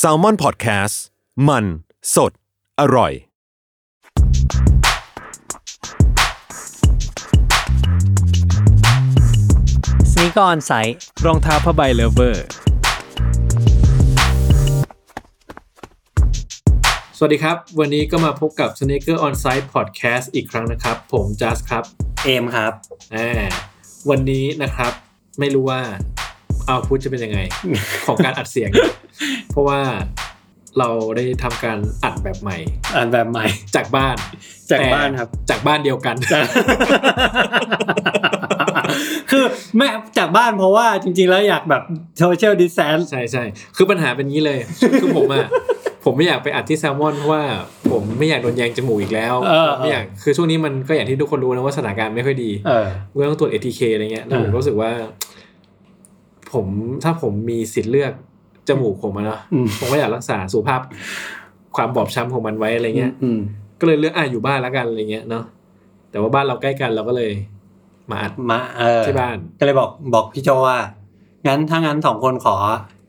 S a l ม o n PODCAST มัน สด อร่อย สนีกอนไซต์รองเท้าผ้าใบเลเวอร์ สวัสดีครับ วันนี้ก็มาพบกับ Sneaker On Site Podcast อีกครั้งนะครับ ผมจัสครับ เอมครับ อ่าวันนี้นะครับ ไม่รู้ว่า เอาพุทจะเป็นยังไง ของการอัดเสียง เพราะว่าเราได้ทำการอัดแบบใหม่อ่านแบบใหม่ จากบ้าน จากแต่บ้านครับ จากบ้านเดียวกัน คือไม่จากบ้านเพราะว่าจริง ๆ แล้วอยากแบบโซเชียลดิสแ n นใช่ใช่คือปัญหาเป็นงี้เลย คือผมอะผมไม่อยากไปอัดที่แซลมอนเพราะว่าผมไม่อยากโดนแยงจมูกอีกแล้วเออไม่อยากคือช่วงนี้มันก็อย่างที่ทุกคนรู้นะว่าสถานการณ์ไม่ค่อยดีเออก็ต้องตรวจ ATK อะไรเงี้ยแล้วผมเออรู้สึกว่า ผมถ้าผมมีสิทธิ์เลือกจมูกผมอะเนาะอืมผมก็อยากรักษาสุขภาพ ความบอบช้ำของมันไว้อะไรเงี้ยอืมก็เลยเลือกอะอยู่บ้านแล้วกันอะไรเงี้ยเนาะแต่ว่าบ้านเราใกล้กันเราก็เลยมาอัดมาเออที่บ้าน ก็เลยบอกบอกพี่โจว่างั้นถ้างั้นสองคนขอ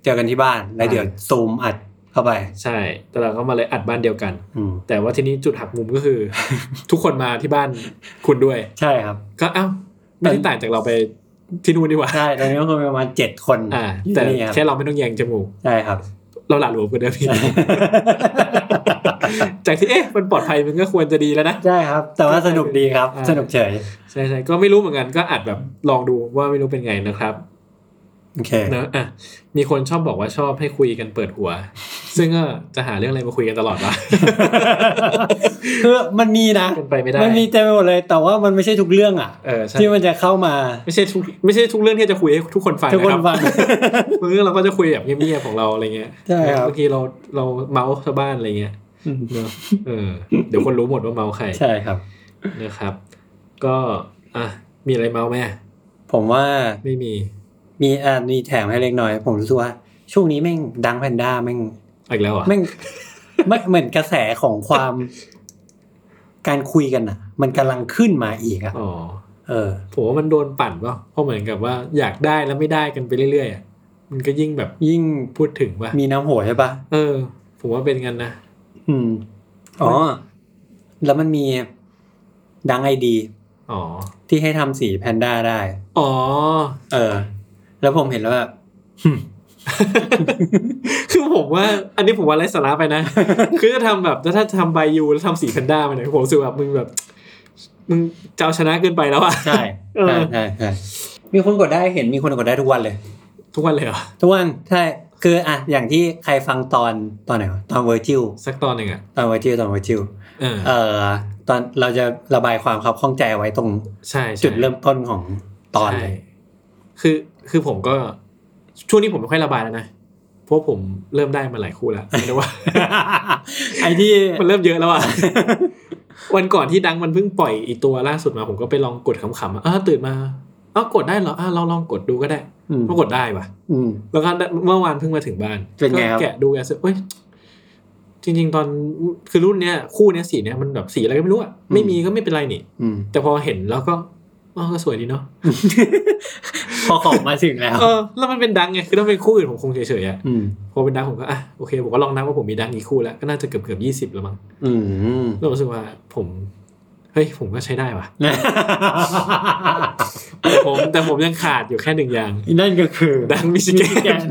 เจอกันที่บ้านแล้วเดี๋ยวซูมอัดเข้าไป ใช่ แต่เราก็มาเลยอัดบ้านเดียวกันอืมแต่ว่าทีนี้จุดหักมุมก็คือ ทุกคนมาที่บ้านคุณด้วย ใช่ครับ ก็เอ้าไม่ได้ต่างจากเราไป ที่นู่นดีกว่าใช่ตอนนี้ก็คือประมาณเจ็ดคนอ่าอยู่แต่นี่ครับแค่เราไม่ต้องแยงจมูกใช่ครับเราหละหลวมกันเดิมพี่จากที่เอ๊ะมันปลอดภัยมันก็ควรจะดีแล้วนะ ใช่ครับ แต่ว่าสนุกดีครับอ่าสนุกเฉย ใช่ใช่ก็ไม่รู้เหมือนกันก็อัดแบบลองดูว่าไม่รู้เป็นไงนะครับ โอเคเนอะอะมีคนชอบบอกว่าชอบให้คุยกันเปิดหัว ซึ่งก็จะหาเรื่องอะไรมาคุยกันตลอดวะคือมันมีนะเป็นไปไม่ได้มันมีเต็มไปหมดเลย แต่ว่ามันไม่ใช่ทุกเรื่องอะเออใช่ที่มันจะเข้ามาไม่ใช่ทุกไม่ใช่ทุกเรื่องที่จะคุยให้ทุกคนฟังทุกคนนะฟังบางเรื่องเราก็จะคุยแบบเงียบๆของเราอะไรเงี้ยใช่ครับบางทีเราเราเมาส์ชาวบ้านอะไรเงี้ยเนอะเออเดี๋ยวคนรู้หมดว่าเมาส์ใครใช่ครับนะครับ ก็อะมีอะไรเมาส์ไหมอะผมว่าไม่มี มีอ่ามีแถมให้เล็กน้อย ผมรู้สึกว่า ช่วงนี้แม่งดังแพนด้าแม่งอีกแล้วเหรอะแม่งไม่เหมือนกระแสของความ การคุยกันอะ มันกำลังขึ้นมาอีกอะอ๋อเออผมว่ามันโดนปั่นป่ะเพราะเหมือนกับว่าอยากได้แล้วไม่ได้กันไปเรื่อยๆอะมันก็ยิ่งแบบยิ่งพูดถึงป่ะมีน้ำโหยใช่ปะเออ ผมว่าเป็นงั้นนะอืมอ๋อ แล้วมันมีดังไอดี อ๋อ ที่ให้ทำสีแพนด้าได้ อ๋อ เออ แล้วผมเห็นแล้วแบบคือผมว่า อันนี้ผมว่าไร้สาระไปนะ คือจะทำแบบถ้าทำใบยูแล้วทำสีแพนด้ามาเนี่ยผมรู้สึกแบบมึงแบบมึงจะเอาชนะเกินไปแล้วอะใช่เออใช่ใช่ใช่มีคนกดได้เห็นมีคนกดได้ทุกวันเลย ทุกวันเลยเหรอทุกวันใช่คืออะอย่างที่ใครฟังตอนตอนไหนวะตอนเวอร์จิลสักตอนหนึ่งอะตอนเวอร์จิลตอนเวอร์จิลเออเอ่อตอนเราจะระบายความคับข้องใจไว้ตรงใช่ใช่จุดเริ่มต้นของตอนเลยใช่คือ คือผมก็ช่วงนี้ผมไม่ค่อยระบายแล้วนะเพราะผมเริ่มได้มาหลายคู่แล้วไม่รู้ว่าไอ้ที่มันเริ่มเยอะแล้วอะวันก่อนที่ Dunk มันเพิ่งปล่อยอีตัวล่าสุดมา ผมก็ไปลองกดขำๆอะอ้าวตื่นมาอ้าวกดได้เหรออ้าวเราลองกดดูก็ได้อืมก็กดได้ว่ะอืมแล้วก็เมื่อวานเพิ่งมาถึงบ้านเป็นไงครับก็แกะดูแกะเสร็จเอ้ยจริง ๆ ตอนคือรุ่นเนี้ยคู่เนี้ยสีเนี้ยมันแบบสีอะไรก็ไม่รู้อะไม่มีก็ไม่เป็นไรนี่อืมแต่พอเห็นแล้วก็ อ๋อก็สวยดีเนาะพอของมาถึงแล้วเออแล้วมันเป็นดังไงคือถ้าเป็นคู่อื่นผมคงเฉยๆอะอืมพอเป็นดังผมก็อะโอเคผมก็ลองนับว่าผมมีดังกี่คู่แล้วก็น่าจะเกือบเกือบยี่สิบแล้วมั้งอืมแล้วรู้สึกว่าผมเฮ้ยผมก็ใช้ได้ว่ะแต่ผมแต่ผมยังขาดอยู่แค่หนึ่งอย่างนั่นก็คือ ดังมิชิแกน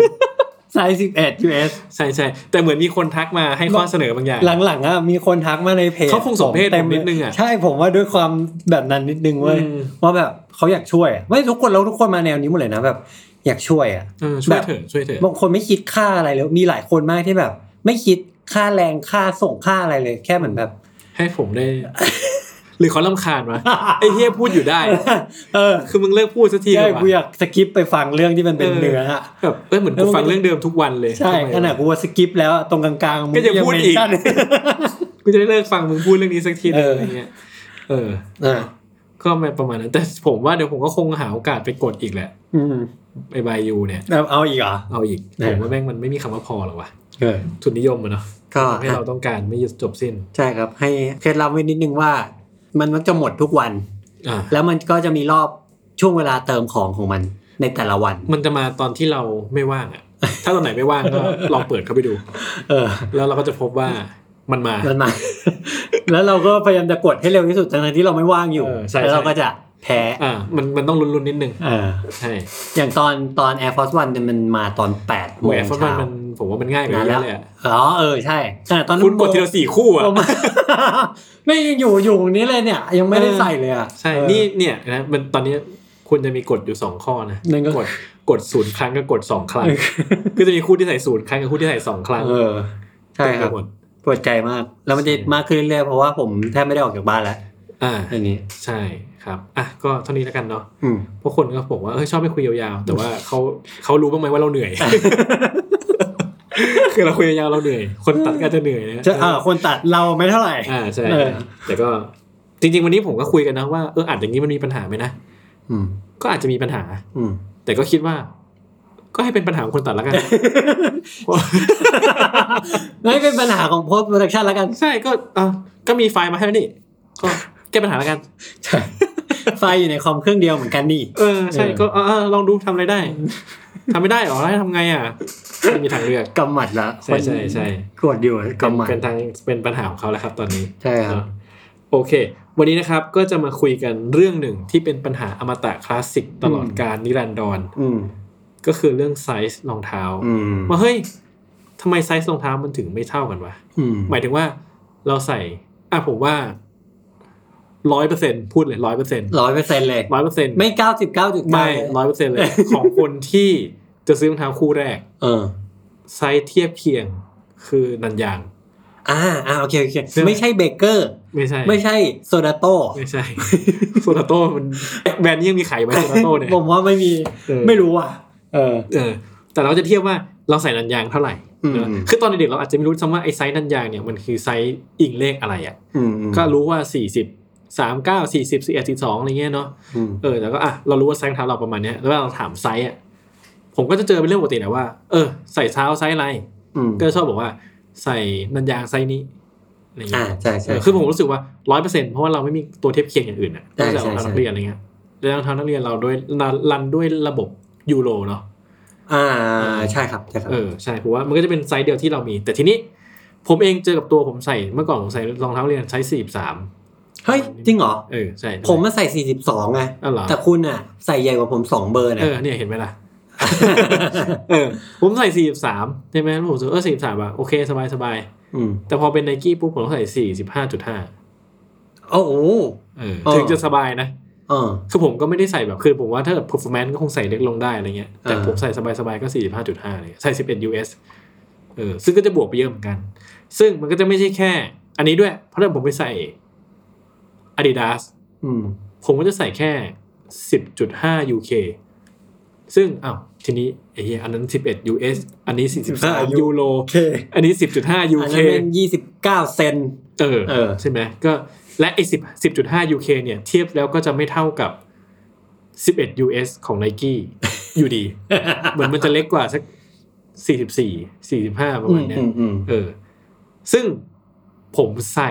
ไซส์สิบเอ็ด US ใช่ใช่แต่เหมือนมีคนทักมาให้ข้อเสนอบางอย่าง หลังๆอะมีคนทักมาในเพจเขาคงสมเพศต็ผมนิดนึงอะใช่ผมว่าด้วยความแบบนั้นนิดนึงเว้ยอืมว่าแบบเขาอยากช่วยอะไม่ทุกคนแล้วทุกคนมาแนวนี้หมดเลยนะแบบ อยากช่วยอะเออช่วยเถอะช่วยเถอะบางคนไม่คิดค่าอะไรเลยมีหลายคนมากที่แบบ ไม่คิดค่าแรงค่าส่งค่าอะไรเลย แค่เหมือนแบบ ให้ผมได้ หรือเขารำคาญวะไอ้เฮียพูดอยู่ได้ เออ คือมึงเลิกพูดสักทีใช่เลยวะกูอยาก skip ไปฟังเรื่องที่มันเป็นเนื้ออะแบบเออเหมือนกูฟังเรื่องเดิมทุกวันเลย ใช่ทำไมวะขนาดกูว่า skip แล้วตรงกลางๆมึงก็จะพูดอีก mention กูจะได้เลิกฟังมึงพูดเรื่องนี้สักทีหนึงเออออะไรเงี้ย เออเออก็ไม่ประมาณนั้น แต่ผมว่าเดี๋ยวผมก็คงหาโอกาสไปกดอีกแหละ อืมไอ้บายยูเนี่ยเอาเอาอีกเหรอ เอาอีกเออผมว่าแม่งมันไม่มีคำว่าพอหรอกวะเออทุนนิยมอะเนาะก็ทำให้เราต้องการไม่หยุดจบสิ้น ใช่ครับ ให้เคล็ดลับไว้นิดนึงว่า มันมักจะหมดทุกวันอ่าแล้วมันก็จะมีรอบช่วงเวลาเติมของของมันในแต่ละวัน มันจะมาตอนที่เราไม่ว่างอะ ถ้าตอนไหนไม่ว่างก็ลองเปิดเข้าไปดู เออ แล้วเราก็จะพบว่ามันมา มันมา แล้วเราก็พยายามจะกดให้เร็วที่สุดทั้งๆที่เราไม่ว่างอยู่เออใช่แล้วเราใช่ก็จะแพ้ อ่า มันมันต้องลุ้นๆนิดนึงเออใช่ อย่างตอนตอน Air Force One เนี่ยมันมาตอนแปดโมแหวงนฟุตบอลเช้ามัน ผมว่ามันง่ายกว่านาเยนแล้วอะเลยอะอ๋อเออใช่ขนาดตอนนั้นคุณกดทีละสี่คู่อะผมไม่ยังอยู่อยู่นี้เลยเนี่ย ยังไม่ได้ใส่เลยอะใช่เออนี่เนี่ยนะมันตอนนี้คุณจะมีกฎอยู่สองข้อนะนั่นก็กดกดศูนย์ครั้งกับกดสองครั้งคือจะมีคู่ที่ใส่ศูนย์ครั้งกับคู่ที่ใส่สองครั้งเออใช่ครับเต็มไปหมดปวดใจมาก แล้วมันจะใช่มากขึ้นเรื่อยๆเพราะว่าผมแทบไม่ได้ออกจากบ้านแล้วอ่าอันนี้ใช่ครับอะก็เท่านี้แล้วกันเนาะอืมเพราะคนก็บอกว่าเฮ้ยชอบไปคุยยาวๆ แต่ว่าเขาเขารู้บ้างไหมว่าเราเหนื่อย คือเราคุยยาวๆเราเหนื่อย คนตัดก็อาจจะเหนื่อยนะจะอ่าคนตัดเราไม่เท่าไหร่อ่าใช่เออแต่ก็จริง ๆ วันนี้ผมก็คุยกันนะว่าเอออาจอย่างนี้มันมีปัญหาไหมนะอืม ก็อาจจะมีปัญหา อืม แต่ก็คิดว่า ก็ให้เป็นปัญหาของคนตัดแล้วกันไม่เป็นปัญหาของ post production แล้วกัน ใช่ก็อะก็มีไฟล์มาให้แล้วนี่ก็แก้ปัญหาแล้วกันใช่ ไฟล์อยู่ในคอมเครื่องเดียวเหมือนกันนี่ เออใช่เออก็อะอะลองดูทำอะไรได้ทำไม่ได้หรอแล้วให้ทำไงอะไม่มีทางเลือกกำหมัดละใช่ใช่ใช่กดอยู่กำหมัดเป็นทางเป็นปัญหาของเขาแล้วครับ ตอนนี้ใช่ครับเนอะโอเค วันนี้นะครับก็จะมาคุยกันเรื่องหนึ่งที่เป็นปัญหาอมตะคลาสสิกตลอดการนิรันดรอืมก็คือเรื่องไซส์รองเท้าอืมว่าเฮ้ยทำไมไซส์รองเท้ามันถึงไม่เท่ากันวะอืมหมายถึงว่าเราใส่อะผมว่า ร้อยเปอร์เซ็นพูดเลยร้อยเปอร์เซ็นร้อยเปอร์เซ็นต์เลยร้อยเปอร์เซ็นไม่เก้าสิบเก้าจุดไม่ร้อยเปอร์เซ็นเลย ของคนที่จะซื้อรองเท้าคู่แรก เออไซส์เทียบเคียงคือนันยางอ่าอ่าโอเคโอเคใช่ไหมไม่ใช่เบเกอร์ ไม่ใช่ ไม่ใช่โซดาโต้ไม่ใช่โซดาโต้มันแบรนด์นี้ยังมีขายไหมโซดาโต้เนี่ยผมว่าไม่มีเออไม่รู้อะ เออ เออ แต่เราจะเทียบว่าเราใส่นันยางเท่าไหร่อืมเนอะคือตอนเด็กๆเราอาจจะไม่รู้ซ้ำว่าไอ้ไซส์นันยางเนี่ยมันคือไซส์อิงเลขอะไรอะอืมก็รู้ว่าสี่สิบ สามเก้าสี่สิบสี่เอ็ดสี่สองอะไรเงี้ยเนาะอืมเออแต่ก็อะเรารู้ว่าไซส์รองเท้าเราประมาณเนี้ยแล้วเวลาเราถามไซส์อะผมก็จะเจอเป็นเรื่องปกติแหละว่าเออใส่เท้าไซส์อะไรอืมก็ชอบบอกว่า ใส่นันยางไซส์นี้อะไรอ่าเงี้ยใช่เอใช่อคือผมรู้สึกว่าร้อยเปอร์เซ็นเพราะว่าเราไม่มีตัวเทียบเคียงอย่างอื่นอะใช่นอกจากรองเท้าใช่นักเรียนอะไรเงี้ยแล้วรองเท้านักเรียนเราด้วย run run ด้วยระบบยูโรเนาะอ่าใช่ครับใช่ครับเออใช่เพราะว่ามันก็จะเป็นไซส์เดียวที่เรามี แต่ทีนี้ ผมเองเจอกับตัวผมใส่เมื่อก่อนผมใส่รองเท้าเรียนไซส์สี่สาม เฮ้ย จริงเหรอเออใช่ผมมาใส่สี่สิบสองไงอ๋อเหรอแต่คุณอะ ใส่ใหญ่กว่าผมสองเบอร์นะเออเนี่ยเห็นไหมล่ะเออผมใส่สี่สามใช่ไหมผมรู้สึกเออสี่สามอะโอเคสบายสบายอืมแต่พอเป็นไนกี้ปุ๊บผมต้องใส่สี่สิบห้าจุดห้าโอ้โหเออเออถึงจะสบายนะเออคือผมก็ไม่ได้ใส่แบบคือผมว่าถ้าเกิด performance ก็คงใส่เล็กลงได้อะไรเงี้ยแต่อ่าผมใส่สบายๆก็สี่สิบห้าจุดห้าเลยใส่สิบเอ็ด US เออซึ่งก็จะบวกไปเยอะเหมือนกัน ซึ่งมันก็จะไม่ใช่แค่ อันนี้ด้วย เพราะถ้าผมไปใส่ Adidas อืมผมก็จะใส่แค่สิบจุดห้า UK ซึ่งอ้าวทีนี้ไอ้เหี้ยอันนั้นสิบเอ็ด US อันนี้สี่สิบสาม15ยูโรโอเคอันนี้สิบจุดห้าอัน UK นั้นเป็นยี่สิบเก้าเซนเออเออใช่ไหมก็และไอ้สิบสิบจุดห้า UK เนี่ยเทียบแล้วก็จะไม่เท่ากับสิบเอ็ด US ของ Nike อยู่ดี เหมือนมันจะเล็กกว่าสักสี่สิบสี่สี่สิบห้าประมาณเนี้ยอืมอืมเออ ซึ่งผมใส่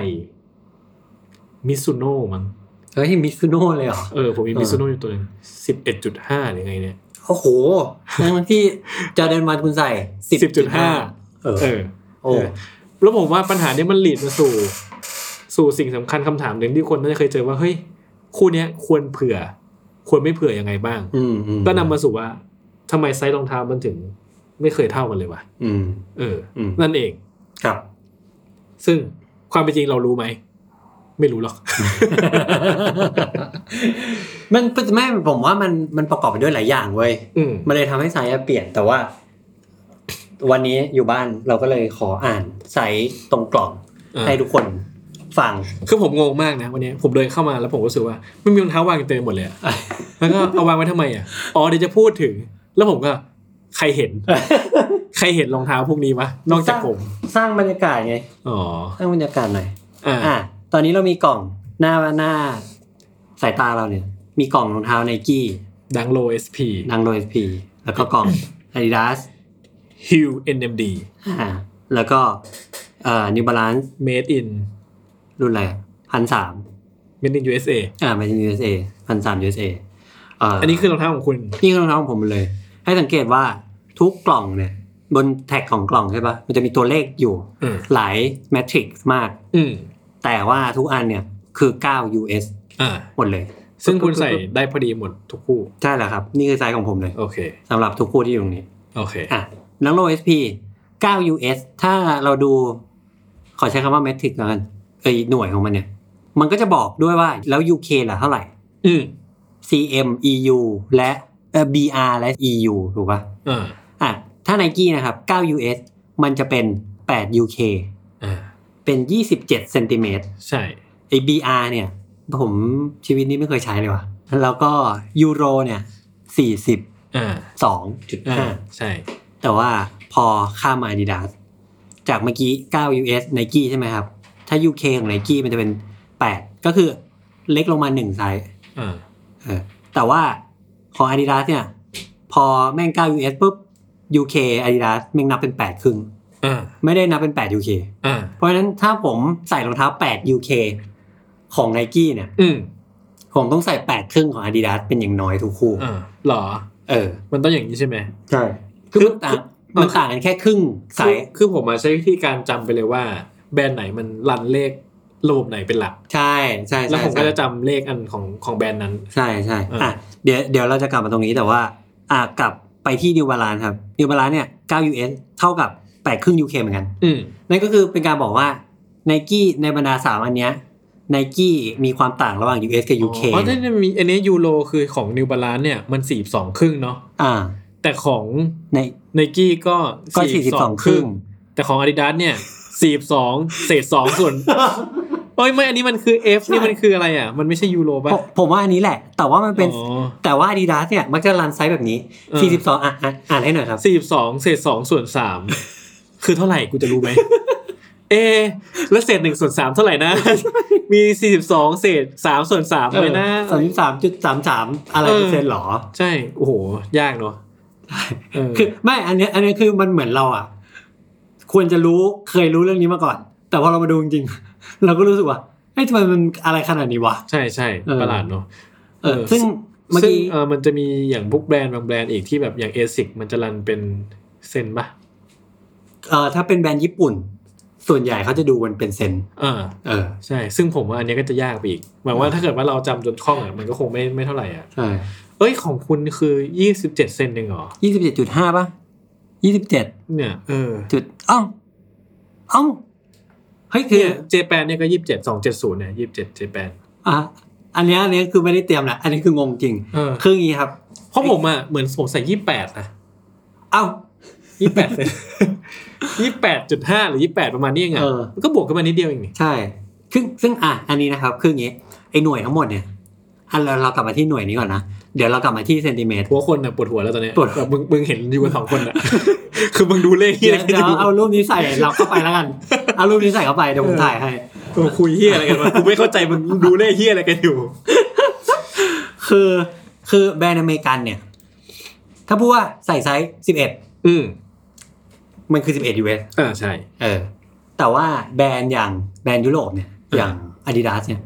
Mizuno มั้งเฮ้ย Mizuno เลยเหรอเออผมมีเออ Mizuno อยู่ตัวหนึงสิบเอ็ดจุดห้าหรือไงเนี่ยโอ้โหทั้งที่ Jordan One คุณใส่สิบสิบจุดห้าเออเออโอ้เออแล้วผมว่าปัญหาเนี้ยมัน lead มาสู่ สู่สิ่งสำคัญคำถามหนึ่งที่คนน่าจะเคยเจอว่าเฮ้ยคู่เนี้ยควรเผื่อ ควรไม่เผื่อยังไงบ้างอืมอืมก็นำมาสู่ว่าทำไมไซส์รองเท้ามันถึง ไม่เคยเท่ากันเลยว่ะอืมเอออมนั่นเองครับ ซึ่งความเป็นจริงเรารู้ไหม ไม่รู้หรอกมันแม่ผมว่ามันมันประกอบไปด้วยหลายอย่างเว้ยอืมมันเลยทำให้ไซส์เปลี่ยนแต่ว่า วันนี้อยู่บ้านเราก็เลยขออ่านไซส์ตรงกล่องอ่าให้ทุกคนฟังคือผมงงมากนะวันนี้ผมเดินเข้ามาแล้วผมก็รู้สึกว่ามันมีรองเท้าวางเต็มหมดเลยอะแล้วก็เอาวางไว้ทำไมอะอ๋อเดี๋ยวจะพูดถึง แล้วผมก็ใครเห็น ใครเห็นรองเท้าพวกนี้วะนอกจากผม สร้างบรรยากาศไงอ๋อสร้างบรรยากาศหน่อยอ่าอะ ตอนนี้เรามีกล่องหน้าหน้า สายตาเราเนี่ย มีกล่องรองเท้า Nike Dunk Low SP Dunk Low SP แล้วก็กล่อง Adidas Hu NMD อ่าแล้วก็เอ่อ New Balance Made in รุ่นอะไรพันสาม Made in USAอ่าเป็น USA พันสาม USA เอ่ออัอันนี้คือรองเท้าของคุณนี่คือรองเท้าของผมหมดเลย ให้สังเกตว่าทุกกล่องเนี่ย บนแท็กของกล่องใช่ปะมันจะมีตัวเลขอยู่อืมหลายแมทริกซ์มากอืม แต่ว่าทุกอันเนี่ยคือ 9 US อ่าหมดเลย ซึ่งคุณใส่ได้พอดีหมดทุกคู่ ใช่แล้วครับ นี่คือไซส์ของผมเลยโอเคสำหรับทุกคู่ที่อยู่ตรงนี้ โอเคอะนังโล SP 9 US ถ้าเราดู ขอใช้คำว่าเมทริกแล้วกันเอยหน่วยของมันเนี่ย มันก็จะบอกด้วยว่าแล้ว UK ล่ะเท่าไหร่ อืม CM EU และเอ่อ BR และ EU ถูกปะอ่าอะถ้า Nike นะครับ 9 US มันจะเป็น 8 UK อ่า เป็น27เซนติเมตรใช่ไอ้ BR เนี่ยผมชีวิตนี้ไม่เคยใช้เลยว่ะ แล้วก็ยูโรเนี่ย42.5อ่าอ่าใช่ แต่ว่าพอข้ามมา Adidas จากเมื่อกี้ 9 US Nike ใช่ไหมครับ ถ้า UK ของ Nike มันจะเป็น 8 ก็คือเล็กลงมา1ไซส์อ่าเออแต่ว่าของ Adidas เนี่ย พอแม่ง 9 US ปุ๊บ UK Adidas แม่งนับเป็น 8 ครึ่งอ่า ไม่ได้นับเป็น8 UK อ่าเพราะฉะนั้นถ้าผมใส่รองเท้า8 UK ของ Nike เนี่ยอืมผมต้องใส่8ครึ่งของ Adidas เป็นอย่างน้อยทุกคู่อ่าหรอ เออ มันต้องอย่างนี้ใช่ไหมใช่คืคืออมันต่างมันต่างกันแค่ครึ่งไซคือส์คือผมมาใช้วิธีการจำไปเลยว่า แบรนด์ไหนมันรันเลขระบบไหนเป็นหลัก ใช่ใช่แล้วใช่ผมก็ใช่จะจำเลขอันของของแบรนด์นั้น ใช่ใช่อ่าอะเดี๋ยวเดี๋ยวเราจะกลับมาตรงนี้แต่ว่า อะกลับไปที่ New Balance ครับ New Balance เนี่ย 9 US เท่ากับ 8ครึ่ง UK เหมือนกันอืมนั่นก็คือเป็นการบอกว่า Nike ในบรรดาสามอันเนี้ย Nike มีความต่างระหว่าง US กับ UK เพราะถ้ามีอันนี้ยูโรคือของ New Balance เนี่ยมันสี่สองครึ่งเนาะอ่า แต่ของในไนกี้ก็ก็42 42ครึ่ง แต่ของ Adidas เนี่ย42เศษ2ส่วนเอ้ยไม่อันนี้มันคือ F นี่มันคืออะไรอะ มันไม่ใช่ยูโรป่ะ ผมผมว่าอันนี้แหละ แต่ว่ามันเป็นอ๋อแต่ว่า Adidas เนี่ย มักจะรันไซส์แบบนี้เออ42อะอะอ่านให้หน่อยครับ 42 เศษ2ส่วน 3 คือเท่าไหร่กูจะรู้ไหมเอะแล้วเศษ1ส่วน3เท่าไหร่นะ มี42เศษ3ส่วน3เลยนะสามสามจุดสามสามอะไรเออเปอร์เซ็นต์หรอ ใช่ โอ้โห ยากเนาะเออคือไม่อันเนี้ยอันเนี้ยคือมันเหมือนเราอะ ควรจะรู้เคยรู้เรื่องนี้มาก่อน แต่พอเรามาดูจริงๆเราก็รู้สึกว่าเฮ้ยทำไมมันอะไรขนาดนี้วะ ใช่ใช่เออประหลาดเนาะเออ ซึ่งเมื่อซึ่งกี้เออมันจะมีอย่างพวกแบรนด์บางแบรนด์อีกที่แบบอย่างเอซิกมันจะรันเป็นเซนปะ เอ่อถ้าเป็นแบรนด์ญี่ปุ่น ส่วนใหญ่เขาจะดูมันเป็นเซนอ่าเออใช่ ซึ่งผมว่าอันเนี้ยก็จะยากไปอีกหมายว่าถ้าเกิดว่าเราจำจนคล่องอะมันก็คงไม่ไม่เท่าไหร่อะใช่เอ้ยของคุณคือยี่สิบเจ็ดเซนเองเหรอยี่สิบเจ็ดจุดห้าป่ะยี่สิบเจ็ดเนี่ยเออจุดเอ้าเอ้าเฮ้ยคือเนี่ยเจแปนเนี่ยก็ยี่สิบเจ็ดสองเจ็ดศูนย์เนี่ยยี่สิบเจ็ดเจแปนอะอันเนี้ยอันเนี้ยคือไม่ได้เตรียมนะอันนี้คืองงจริง เออคืออย่างนี้ครับ เพราะผมอะเหมือนผมใส่ยี่แปดนะเอ้า ยี่แปดเซนยี่แปดจุดห้าหรือยี่แปดประมาณนี้เองอะเออมันก็บวกกันมานิดเดียวเองนี่ใช่ซึ่งซึ่งอะอันนี้นะครับ คืออย่างนี้ไอ้หน่วยทั้งหมดเนี่ยอันเราเรากลับมาที่หน่วยนี้ก่อนนะ เดี๋ยวเรากลับมาที่เซนติเมตรหัวคนอะปวดหัวแล้วตอนเนี้ยปวดหัวแบบมึงมึงเห็นอยู่กันสองคนอะคือมึงดูเลขที่เดี๋อะยวไรกันเดี๋ยวอยู่เอารูปนี้ใส่เราเข้าไปแล้วกัน เอารูปนี้ใส่เข้าไปเดี๋ยวผมถ่ายให้มึงคุยเฮียอะไรกันวะกูไม่เข้าใจมึงดูเลขเฮียอะไรกันอยู่ คือคือแบรนด์อเมริกันเนี่ย ถ้าพูดว่าใส่ไซส์สิบเอ็ดอืม มันคือสิบเอ็ด US อ่าใช่ เออ แต่ว่าแบรนด์อย่างแบรนด์ยุโรปเนี่ยอ่าอย่าง Adidas เนี่ย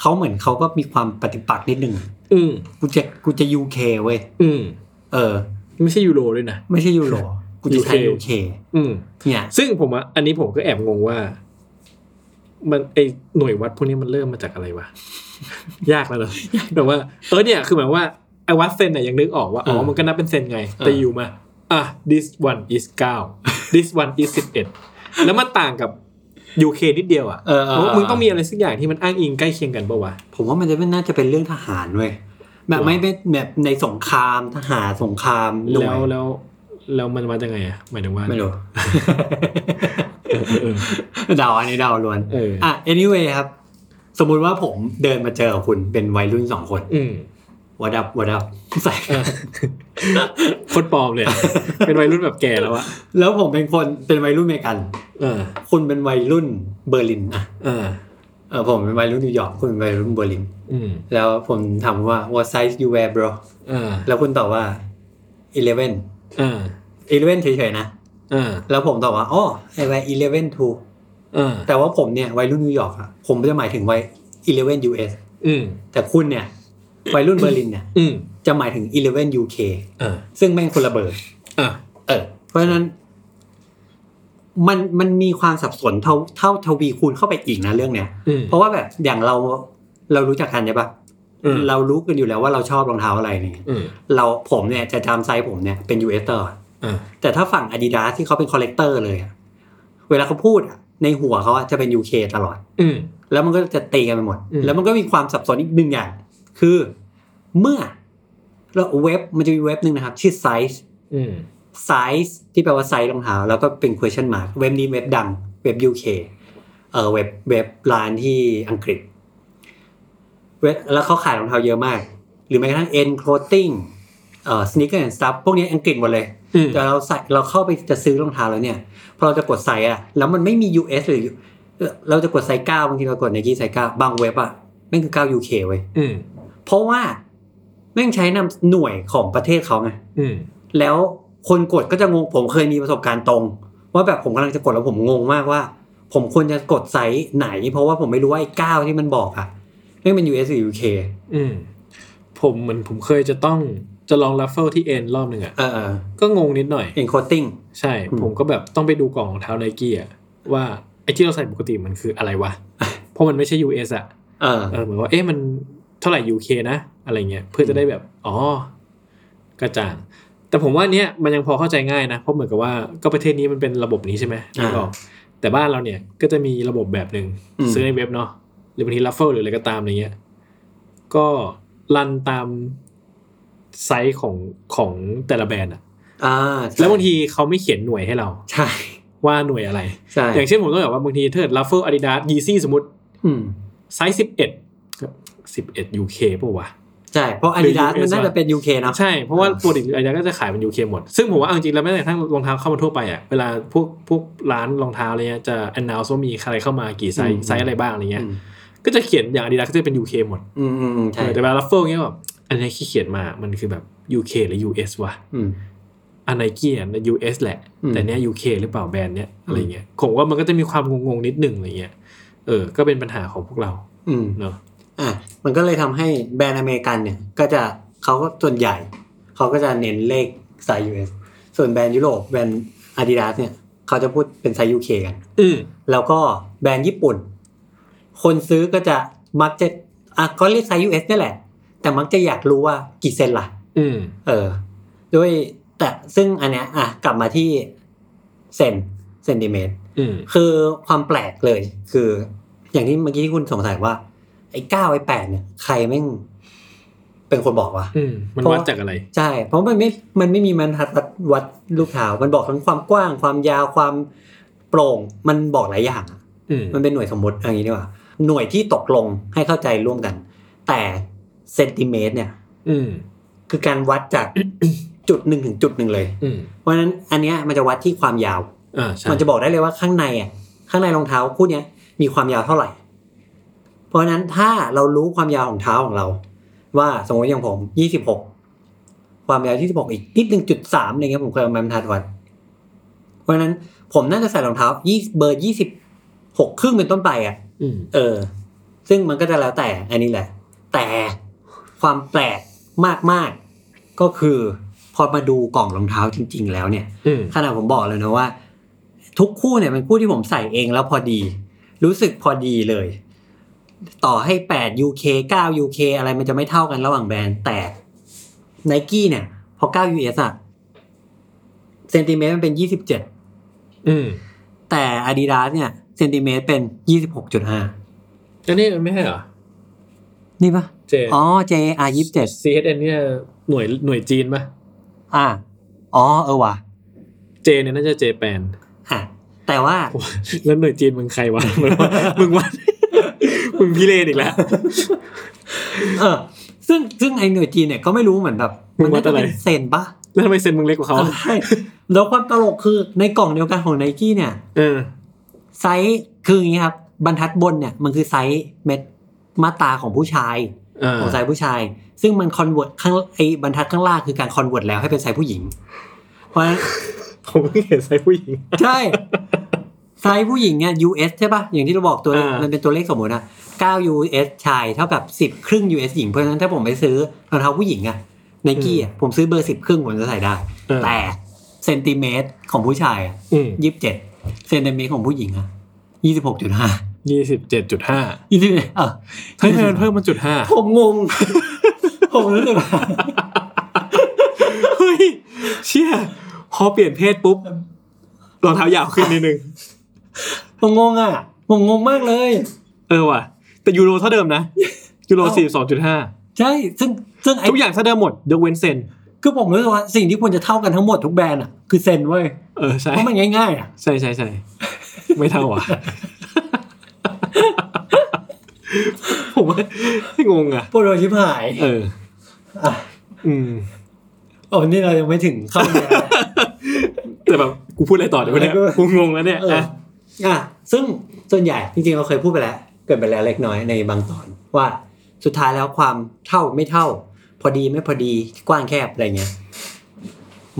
เขาเหมือนเขาก็มีความปฏิปักษ์นิดนึงอืมกูจะกูจะ UK เว้ยอืมเออ ไม่ใช่ยูโรด้วยนะ ไม่ใช่ยูโรกูจะใช้ UK UK อืมเนี่ยซึ่งผมอะอันนี้ผมก็แอบงงว่า มันไอหน่วยวัดพวกนี้มันเริ่มมาจากอะไรวะ ยากแล้วเนอะแบบว่า เออเนี่ยคือหมายว่าไอวัดเซนเนี่ยยังนึกออกว่าอ๋อมันก็นับเป็นเซนไง แต่อยู่มา อะ this one is 9 this one is 11 แล้วมันต่างกับ UK นิดเดียวอะเออเออเพราะว่ามึงต้องมีอะไรสักอย่างที่มันอ้างอิงใกล้เคียงกันปะวะ ผมว่ามันจะไม่น่าจะเป็นเรื่องทหารเว้ยแบบหรอไม่เป็นแบบในสงครามทหารสงครามหน่วแล้วยแล้วแล้วมันมาจากไงอะหมายถึงว่าไม่รู้เออเออเดาอันนี้เดาล้วนเอออะ anyway ครับ สมมุติว่าผมเดินมาเจอกับคุณเป็นวัยรุ่นสองคน อืม what up what up ใส่เออโคตรปลอมเลยอะเป็นวัยรุ่นแบบแก่แล้วอะแล้วผมเป็นคนเป็นวัยรุ่นอเมริกัน เออ คุณเป็นวัยรุ่นเบอร์ลินอะเออเออผมเป็นวัยรุ่นนิวยอร์กคุณเป็นวัยรุ่นเบอร์ลินอืมแล้วผมถามว่า what size you wear bro เออแล้วคุณตอบว่า eleven เออ eleven เฉยๆนะเออแล้วผมตอบว่าอ๋อ I wear eleven too เออแต่ว่าผมเนี่ยวัยรุ่นนิวยอร์กอะผมจะหมายถึงวัย11 US อืมแต่คุณเนี่ย วัยรุ่นเบอร์ลินเนี่ยอืมจะหมายถึง11 UK เออซึ่งแม่งคนละเบอร์อะเออเพราะฉะนั้น มันมันมีความสับสนเท่าเท่าทวีคูณเข้าไปอีกนะเรื่องเนี้ยอืมเพราะว่าแบบอย่างเราเรารู้จักกันใช่ปะอืมเรารู้กันอยู่แล้วว่าเราชอบรองเท้าอะไรเนี่ยอืมเราผมเนี่ยจะจำไซส์ผมเนี่ยเป็น US ตลอดอะแต่ถ้าฝั่ง Adidas ที่เขาเป็น collector เลยอะเวลาเขาพูดอะในหัวเขาอะจะเป็น UK ตลอดอืมแล้วมันก็จะตีกันไปหมดอืมแล้วมันก็มีความสับสนอีกหนึ่งอย่าง คือเมื่อเราเว็บมันจะมีเว็บหนึ่งนะครับ ชื่อ size อืม size ที่แปลว่าไซส์รองเท้าแล้วก็เป็น question mark เว็บนี้เว็บดังเว็บ UK เออเว็บเว็บร้านที่อังกฤษเว็บแล้วเขาขายรองเท้าเยอะมาก หรือแม้กระทั่ง END Clothing เอ่อ Sneakersnstuff พวกนี้อังกฤษหมดเลยอืมแต่เราใส่เราเข้าไปจะซื้อรองเท้าแล้วเนี่ย พอเราจะกดไซส์อะแล้วมันไม่มี US หรือเอ่อเราจะกดไซส์เก้าบางทีเรากดไนกี้ไซส์เก้าบางเว็บอะแม่งคือเก้า UK เว้ยอืม เพราะว่าแม่งใช้นำหน่วยของประเทศเขาไงอืมแล้วคนกดก็จะงงผมเคยมีประสบการณ์ตรง ว่าแบบผมกำลังจะกดแล้วผมงงมากว่า ผมควรจะกดไซส์ไหน เพราะว่าผมไม่รู้ว่าไอ้เก้าที่มันบอกอะแม่งเป็น US หรือ UK อืมผมเหมือนผมเคยจะต้องจะลอง raffle ที่ END รอบหนึ่งอะเออเออก็งงนิดหน่อย END Clothing ใช่อืมผมก็แบบต้องไปดูกล่องรองเท้าไนกี้อะว่าไอ้ที่เราใส่ปกติมันคืออะไรวะ เพราะมันไม่ใช่ US อะเออเออเหมือนว่าเอ๊ะมัน เท่าไหร่ UK นะ อะไรเงี้ยเพื่อจะได้แบบอ๋อกระจ่างแต่ผมว่าเนี้ยมันยังพอเข้าใจง่ายนะเพราะเหมือนกับว่าก็ประเทศนี้มันเป็นระบบนี้ใช่ไหมอ่านึกออกแต่บ้านเราเนี่ยก็จะมีระบบแบบหนึ่งอืมซื้อในเว็บเนาะหรือบางที raffle หรืออะไรก็ตามอะไรเงี้ยก็รันตามไซส์ของของแต่ละแบรนด์อะอ่าแล้วบางทีเขาไม่เขียนหน่วยให้เรา ใช่ ว่าหน่วยอะไรใช่อย่างเช่นผมก็แบบว่าบางทีถ้าเกิด raffle Adidas Yeezy สมมติอืมไซส์สิบเอ็ด สิบเอ็ด UK ป่าวะใช่ เพราะหรือ Adidas มัน US น่าจะเป็น UK เนาะใช่ เพราะว่าปกติอาดิดาสก็จะขายเป็น UK หมด ซึ่งผมว่าเอาจริงๆแล้วแม้แต่ทั้งรองเท้าเข้ามาทั่วไปอะเวลาพวกพวกร้านรองเท้าอะไรเงี้ยจะ announce ว่ามีใครเข้ามากี่ไซส์อืมไซส์อะไรบ้างอะไรเงี้ยอืมก็จะเขียนอย่างอาดิดาสก็จะเป็น UK หมดอืมอืมอืมใช่เออแต่เวลา raffle เงี้ยแบบอันนี้ที่เขียนมามันคือแบบ UK หรือ US วะอืมอันไนกี้อะ US แหละอืมแต่เนี้ย UK หรือเปล่าแบรนด์เนี้ยอะไรเงี้ยผมว่ามันก็จะมีความงงๆนิดหนึ่งอะไรเงี้ยเออ ก็เป็นปัญหาของพวกเราอืมเนาะ อะมันก็เลยทำให้แบรนด์อเมริกันเนี่ย ก็จะเขาก็ส่วนใหญ่ เขาก็จะเน้นเลขไซส์ US ส่วนแบรนด์ยุโรปแบรนด์ Adidas เนี่ยเขาจะพูดเป็นไซส์ UK กันอืมแล้วก็แบรนด์ญี่ปุ่น คนซื้อก็จะมักจะอะก็เรียกไซส์ US นี่แหละ แต่มักจะอยากรู้ว่ากี่เซ็นล่ะ อืมเออ ด้วยแต่ซึ่งอันเนี้ยอะกลับมาที่เซนเซนติเมตรอืมคือความแปลกเลย คือ อย่างที่เมื่อกี้ที่คุณสงสัยว่า ไอ้เก้าไอ้แปดเนี่ยใครแม่งเป็นคนบอกว่าอืมมันเพราะวัดจากอะไร ใช่ เพราะมันไม่ มันไม่มีบรรทัดวัดวัดลูกเท้ามันบอกทั้งความกว้าง ความยาวความโปร่ง มันบอกหลายอย่างอะอืมมันเป็นหน่วยสมมติอย่างนี้ดีกว่า หน่วยที่ตกลงให้เข้าใจร่วมกัน แต่เซนติเมตรเนี่ย อืมคือการวัดจากจุดหนึ่งถึงจุดหนึ่งเลยอืมเพราะฉะนั้นอันเนี้ยมันจะวัดที่ความยาวอ่าใช่มันจะบอกได้เลยว่าข้างในอะ ข้างในรองเท้าคู่เนี้ยมีความยาวเท่าไหร่ เพราะฉะนั้นถ้าเรารู้ความยาวของเท้าของเรา ว่าสมมติอย่างผมยี่สิบหกความยาวที่สิบหกอีกนิดหนึ่งจุดสามอะไรเงี้ยผมเคยเอามาบรรทัดวัดเพราะฉะนั้นผมน่าจะใส่รองเท้ายี่เบอร์ยี่สิบหกครึ่งเป็นต้นไปอะอืมเออ ซึ่งมันก็จะแล้วแต่อันนี้แหละ แต่ความแปลกมากๆ ก็คือ พอมาดูกล่องรองเท้าจริง ๆ แล้วเนี่ยอืมขนาดผมบอกเลยนะว่า ทุกคู่เนี่ยเป็นคู่ที่ผมใส่เองแล้วพอดี รู้สึกพอดีเลย ต่อให้ 8 UK 9 UK อะไรมันจะไม่เท่ากันระหว่างแบรนด์แต่ n นกี้เนี่ย พอ 9 US อะเซนติเมตรมันเป็นยี่สิบเจ็ดอืม แต่ Adidas เนี่ยเซนติเมตรเป็นยี่สิบหกจุดห้าอันนี้ไม่ใช่เหรอ นี่ปะเจอ๋อ JR ยี่สิบเจ็ด CHN เนี่ยหน่วยหน่วยจีนปะอ่า อ๋อเออว่ะ เจเนี่ยน่าจะเจแปนอะแต่ว่า แล้วหน่วยจีนมึงใครวะมึงว่า มึงว่ามึงพิเรนอีกแล้วเออ ซึ่งซึ่งไอหน่วยจีนเนี่ยก็ไม่รู้เหมือนแบบมึมังวัน่าดจะอะไรเป็นเซนปะแล้วทำไมเซนมึงเล็กกว่าเขาใช่แล้วความตลกคือในกล่องเดียวกันของไนกี้เนี่ยเออไซส์คืออย่างนี้ครับ บรรทัดบนเนี่ยมันคือไซส์เม็ดมาตราของผู้ชายเออของไซส์ผู้ชาย ซึ่งมัน convert ข้างไอ้บรรทัดข้างล่างคือการ convert แล้วให้เป็นไซส์ผู้หญิง เพราะฉะนั้นผมเพิ่งเห็นไซส์ผู้หญิง ใช่ ไซส์ผู้หญิงเนี่ย US ใช่ปะอย่างที่เราบอกตัวเลขอ่ามั มันเป็นตัวเลขสมมตินะ9 US ชายเท่ากับ 10 ครึ่ง US หญิง เพราะฉะนั้นถ้าผมไปซื้อรองเท้าผู้หญิงอะไนกี้อะผมซื้อเบอร์ 10 ครึ่งผมจะใส่ได้ เออแต่เซนติเมตรของผู้ชายอะอืมยี่สิบเจ็ดเซนติเมตรของผู้หญิงอะยี่สิบหกจุดห้ายี่สิบเจ็ดจุดห้ายี่สิบเออเฮ้ยทำไมมันเพิ่มมันจุดห้าผมงง ผมรู้สึกว่าเฮ้ยเชี่ยพอเปลี่ยนเพศปุ๊บรองเท้ายาวขึ้นนิดนึง ผมงงอะผมงงมากเลย เออว่ะ แต่ยูโรเท่าเดิมนะยูโรสี่สองจุดห้าใช่ซึ่งซึ่งไอ้ทุกอย่างเท่าเดิมหมดยกเว้นเซนคือผมรู้สึกว่าสิ่งที่ควรจะเท่ากันทั้งหมดทุกแบรนด์อะคือเซนเว้ยเออใช่เพราะมันง่ายๆอะใช่ใช่ใช่ไม่เท่าอะผมว่างงอะโปรโดชิบหาย เอออะอืมโอ้นี่เรายังไม่ถึงเข้าเลยแต่แบบกูพูดอะไรต่อเดี๋ยวเนี่ยเออกูงงแล้วเนี่ยเอออะอะซึ่งส่วนใหญ่จริงๆเราเคยพูดไปแล้ว เกิดไปแล้วเล็กน้อยในบางตอนว่าสุดท้ายแล้วความเท่าไม่เท่า พอดีไม่พอดีกว้างแคบอะไรเงี้ย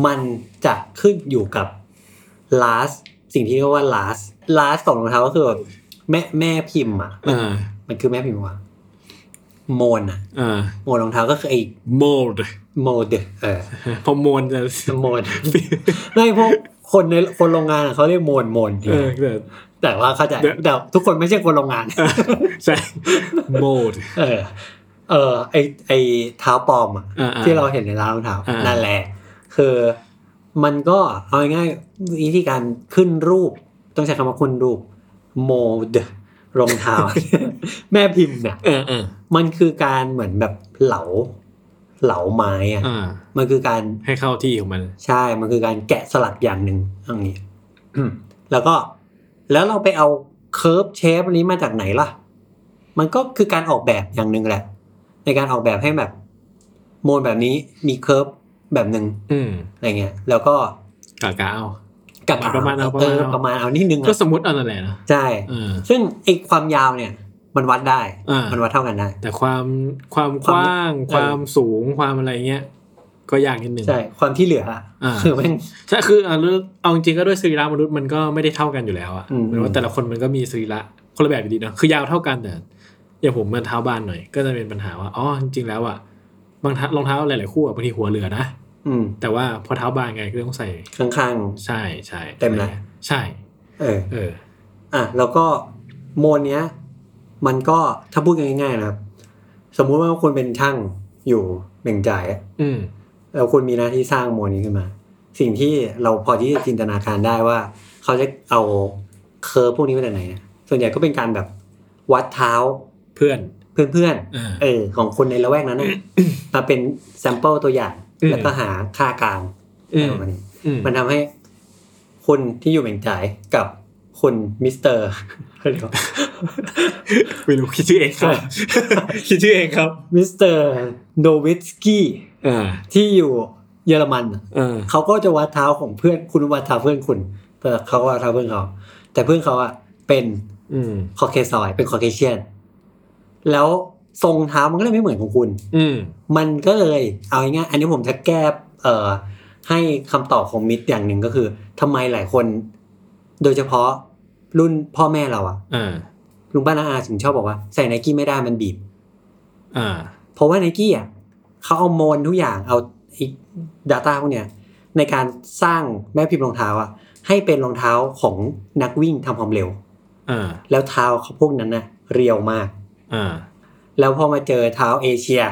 มันจะขึ้นอยู่กับ last สิ่งที่เรียกว่า last last ของรองเท้าก็คือแบบแม่แม่พิมพ์อะอ่ามันคือแม่พิมพ์ว่าโมนอะอ่าโมนรองเท้าก็คือไอ้โมดโมดเออพอโมนจะโมนไม่พวก คนในคนโรงงานอะเขาเรียกโมนโมนเออแต่แต่ว่าเข้าใจเดี๋ยวแต่ทุกคนไม่ใช่คนโรงงานใช่โมดเออ เออไอไอเท้าปลอมอะอ่าๆที่เราเห็นในร้านรองเท้าอ่าๆนั่นแหละ คือมันก็เอาง่ายๆวิธีการขึ้นรูป ต้องใช้คำว่าขึ้นรูปโมดรองเท้า แม่พิมพ์เนี่ยเออเออมันคือการเหมือนแบบเหลา เหลาไม้อะอ่ามันคือการให้เข้าที่ของมัน ใช่ มันคือการแกะสลักอย่างหนึ่งอย่างนี้อืมแล้วก็แล้วเราไปเอา curve shape อันนี้มาจากไหนล่ะ มันก็คือการออกแบบอย่างหนึ่งแหละ ในการออกแบบให้แบบ mold แบบนี้มี curve แบบหนึ่งอืมอะไรเงี้ย แล้วก็กะกะเอากับประมาณเอาเออประมาณเอาประมาณเอานิดนึงก็อะสมมติเอานั่นแหละนะใช่เออซึ่งไอ้ความยาวเนี่ย มันวัดได้อ่ามัมันวัดเท่ากันได้ แต่ความความกความว้างเออความสูงความอะไรเงี้ยก็ยากนิดนึงใช่ความที่เหลืออะอ่าคือแม่งใช่คือเอาเรื่องเอาจริงๆก็ด้วยสรีระมนุษย์มันก็ไม่ได้เท่ากันอยู่แล้วอะอืมหมายว่าแต่ละคนมันก็มีสรีระคนละแบบอยู่ดีเนาะคือยาวเท่ากันแต่อย่างผมมันเท้าบานหน่อย ก็จะเป็นปัญหาว่าอ๋อจริงๆแล้วอะบางเท้ารองเท้าหลายๆคู่อะบางทีหัวเหลือนะอืมแต่ว่าพอเท้าบานไงก็ต้องใส่ข้างใช่ใช่เต็มเลยใช่ๆเออเออ อะแล้วก็โมนเนี้ย มันก็ถ้าพูดกันง่ายๆนะครับ สมมุติว่าคุณเป็นช่างอยู่เหม่งจ่ายอะอืมแล้วคุณมีหน้าที่สร้างโมนนี้ขึ้นมา สิ่งที่เราพอที่จะจินตนาการได้ว่า เขาจะเอา curve พวกนี้มาจากไหนอะส่วนใหญ่ก็เป็นการแบบวัดเท้าเพื่อนเพื่อนอ่าๆเออของคนในละแวกนั้นน่ะมาเป็น sample ตัวอย่างอืมแล้วก็หาค่ากลางอืมอะไรประมาณนี้อืมมันทำให้คนที่อยู่เหม่งจ่ายกับคุณมิสเตอร์เรียกว่า ไม่รู้คิดชื่อเองครับคิดชื่อเองครับมิสเตอร์โนวิสกี้อ่าที่อยู่เยอรมันน่ะอ่าเขาก็จะวัดเท้าของเพื่อนคุณวัดเท้าเพื่อนคุณเพื่อเขาก็วัดเท้าเพื่อนเขาแต่เพื่อนเขาอะเป็นอืม Caucasoid เป็น Caucasian แล้วทรงเท้ามันก็เลยไม่เหมือนของคุณ อืมมันก็เลยเอาง่ายๆอันนี้ผมจะแก้เอ่อให้คำตอบของมิตรอย่างหนึ่งก็คือทำไมหลายคน โดยเฉพาะรุ่นพ่อแม่เราอะอ่า ลุงป้าน้าอาถึงชอบบอกว่าใส่ไนกี้ไม่ได้มันบีบ อ่า เพราะว่าไนกี้อะเขาเอาโมนทุกอย่างเอาไอ้ data พวกเนี้ยในการสร้างแม่พิมพ์รองเท้าอะ ให้เป็นรองเท้าของนักวิ่งทำความเร็วอ่าแล้วเท้าเขาพวกนั้นน่ะเรียวมากอ่าแล้วพอมาเจอเท้าเอเชีย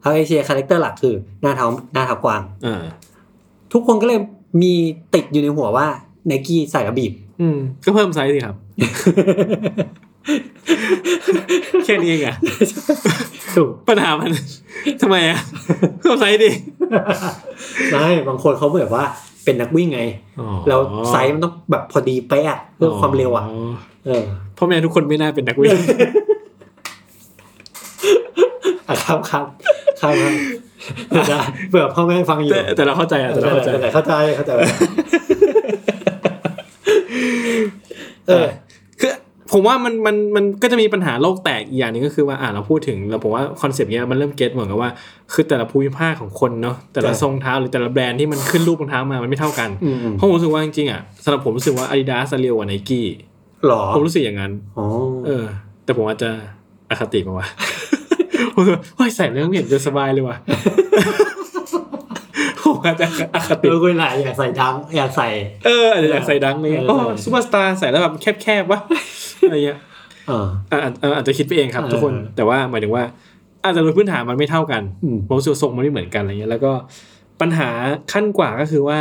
เท้าเอเชีย character หลักคือ หน้าเท้าหน้าเท้ากว้างอ่าทุกคนก็เลยมีติดอยู่ในหัวว่าไนกี้ใส่แล้วบีบ อืม ก็เพิ่มไซส์สิครับ แค่นี้เองอะถูกปัญหามันทำไมอะเพิ่มไซส์ดิไม่บางคนเขาแบบว่าเป็นนักวิ่งไงแล้วไซส์มันต้องแบบพอดีเป๊ะอะเพื่อความเร็วอะเออพ่อแม่ทุกคนไม่น่าเป็นนักวิ่งอะครับครับครับครับเผื่อได้เผื่อพ่อแม่ฟังอยู่แต่แต่เราเข้าใจอะแต่เราเข้าใจแต่เข้าใจเข้าใจเออคือ ผมว่ามันมันมันก็จะมีปัญหาโลกแตกอีกอย่างหนึ่งก็คือว่าอ่าเราพูดถึงเราผมว่าคอนเซปต์เนี้ยมันเริ่ม get เหมือนกับว่าคือแต่ละภูมิภาคของคนเนาะแต่ละใช่ทรงเท้าหรือแต่ละแบรนด์ที่มันขึ้นรูปรองเท้ามามันไม่เท่ากันอืมอืมเพราะผมรู้สึกว่าจริงๆอะสำหรับผมรู้สึกว่า Adidas เร็วกว่า Nike หรอผมรู้สึกอย่างนั้นอ๋อเออ แต่ผมอาจจะอคติมาวะผมรู้สึกว่าเฮ้ยใส่เรื่องไม่เห็นจะสบายเลยว่ะผ มอาจจะอคติเออคุยหลายอยากใส่ดังอยากใส่ เอออาจจะอยากใส่ดังเลยเออโอ้ใส่ซูเปอร์สตาร์ใส่แล้วแบบแคบๆวะอะไรเงี้ยเอออะอาจอาอาจจะคิดไปเองครับเออทุกคนแต่ว่าหมายถึงว่า อาจจะโดยพื้นฐานมันไม่เท่ากันอืมผมรู้สึกว่าทรงมันไม่เหมือนกันอะไรเงี้ยแล้วก็ปัญหาขั้นกว่าก็คือว่า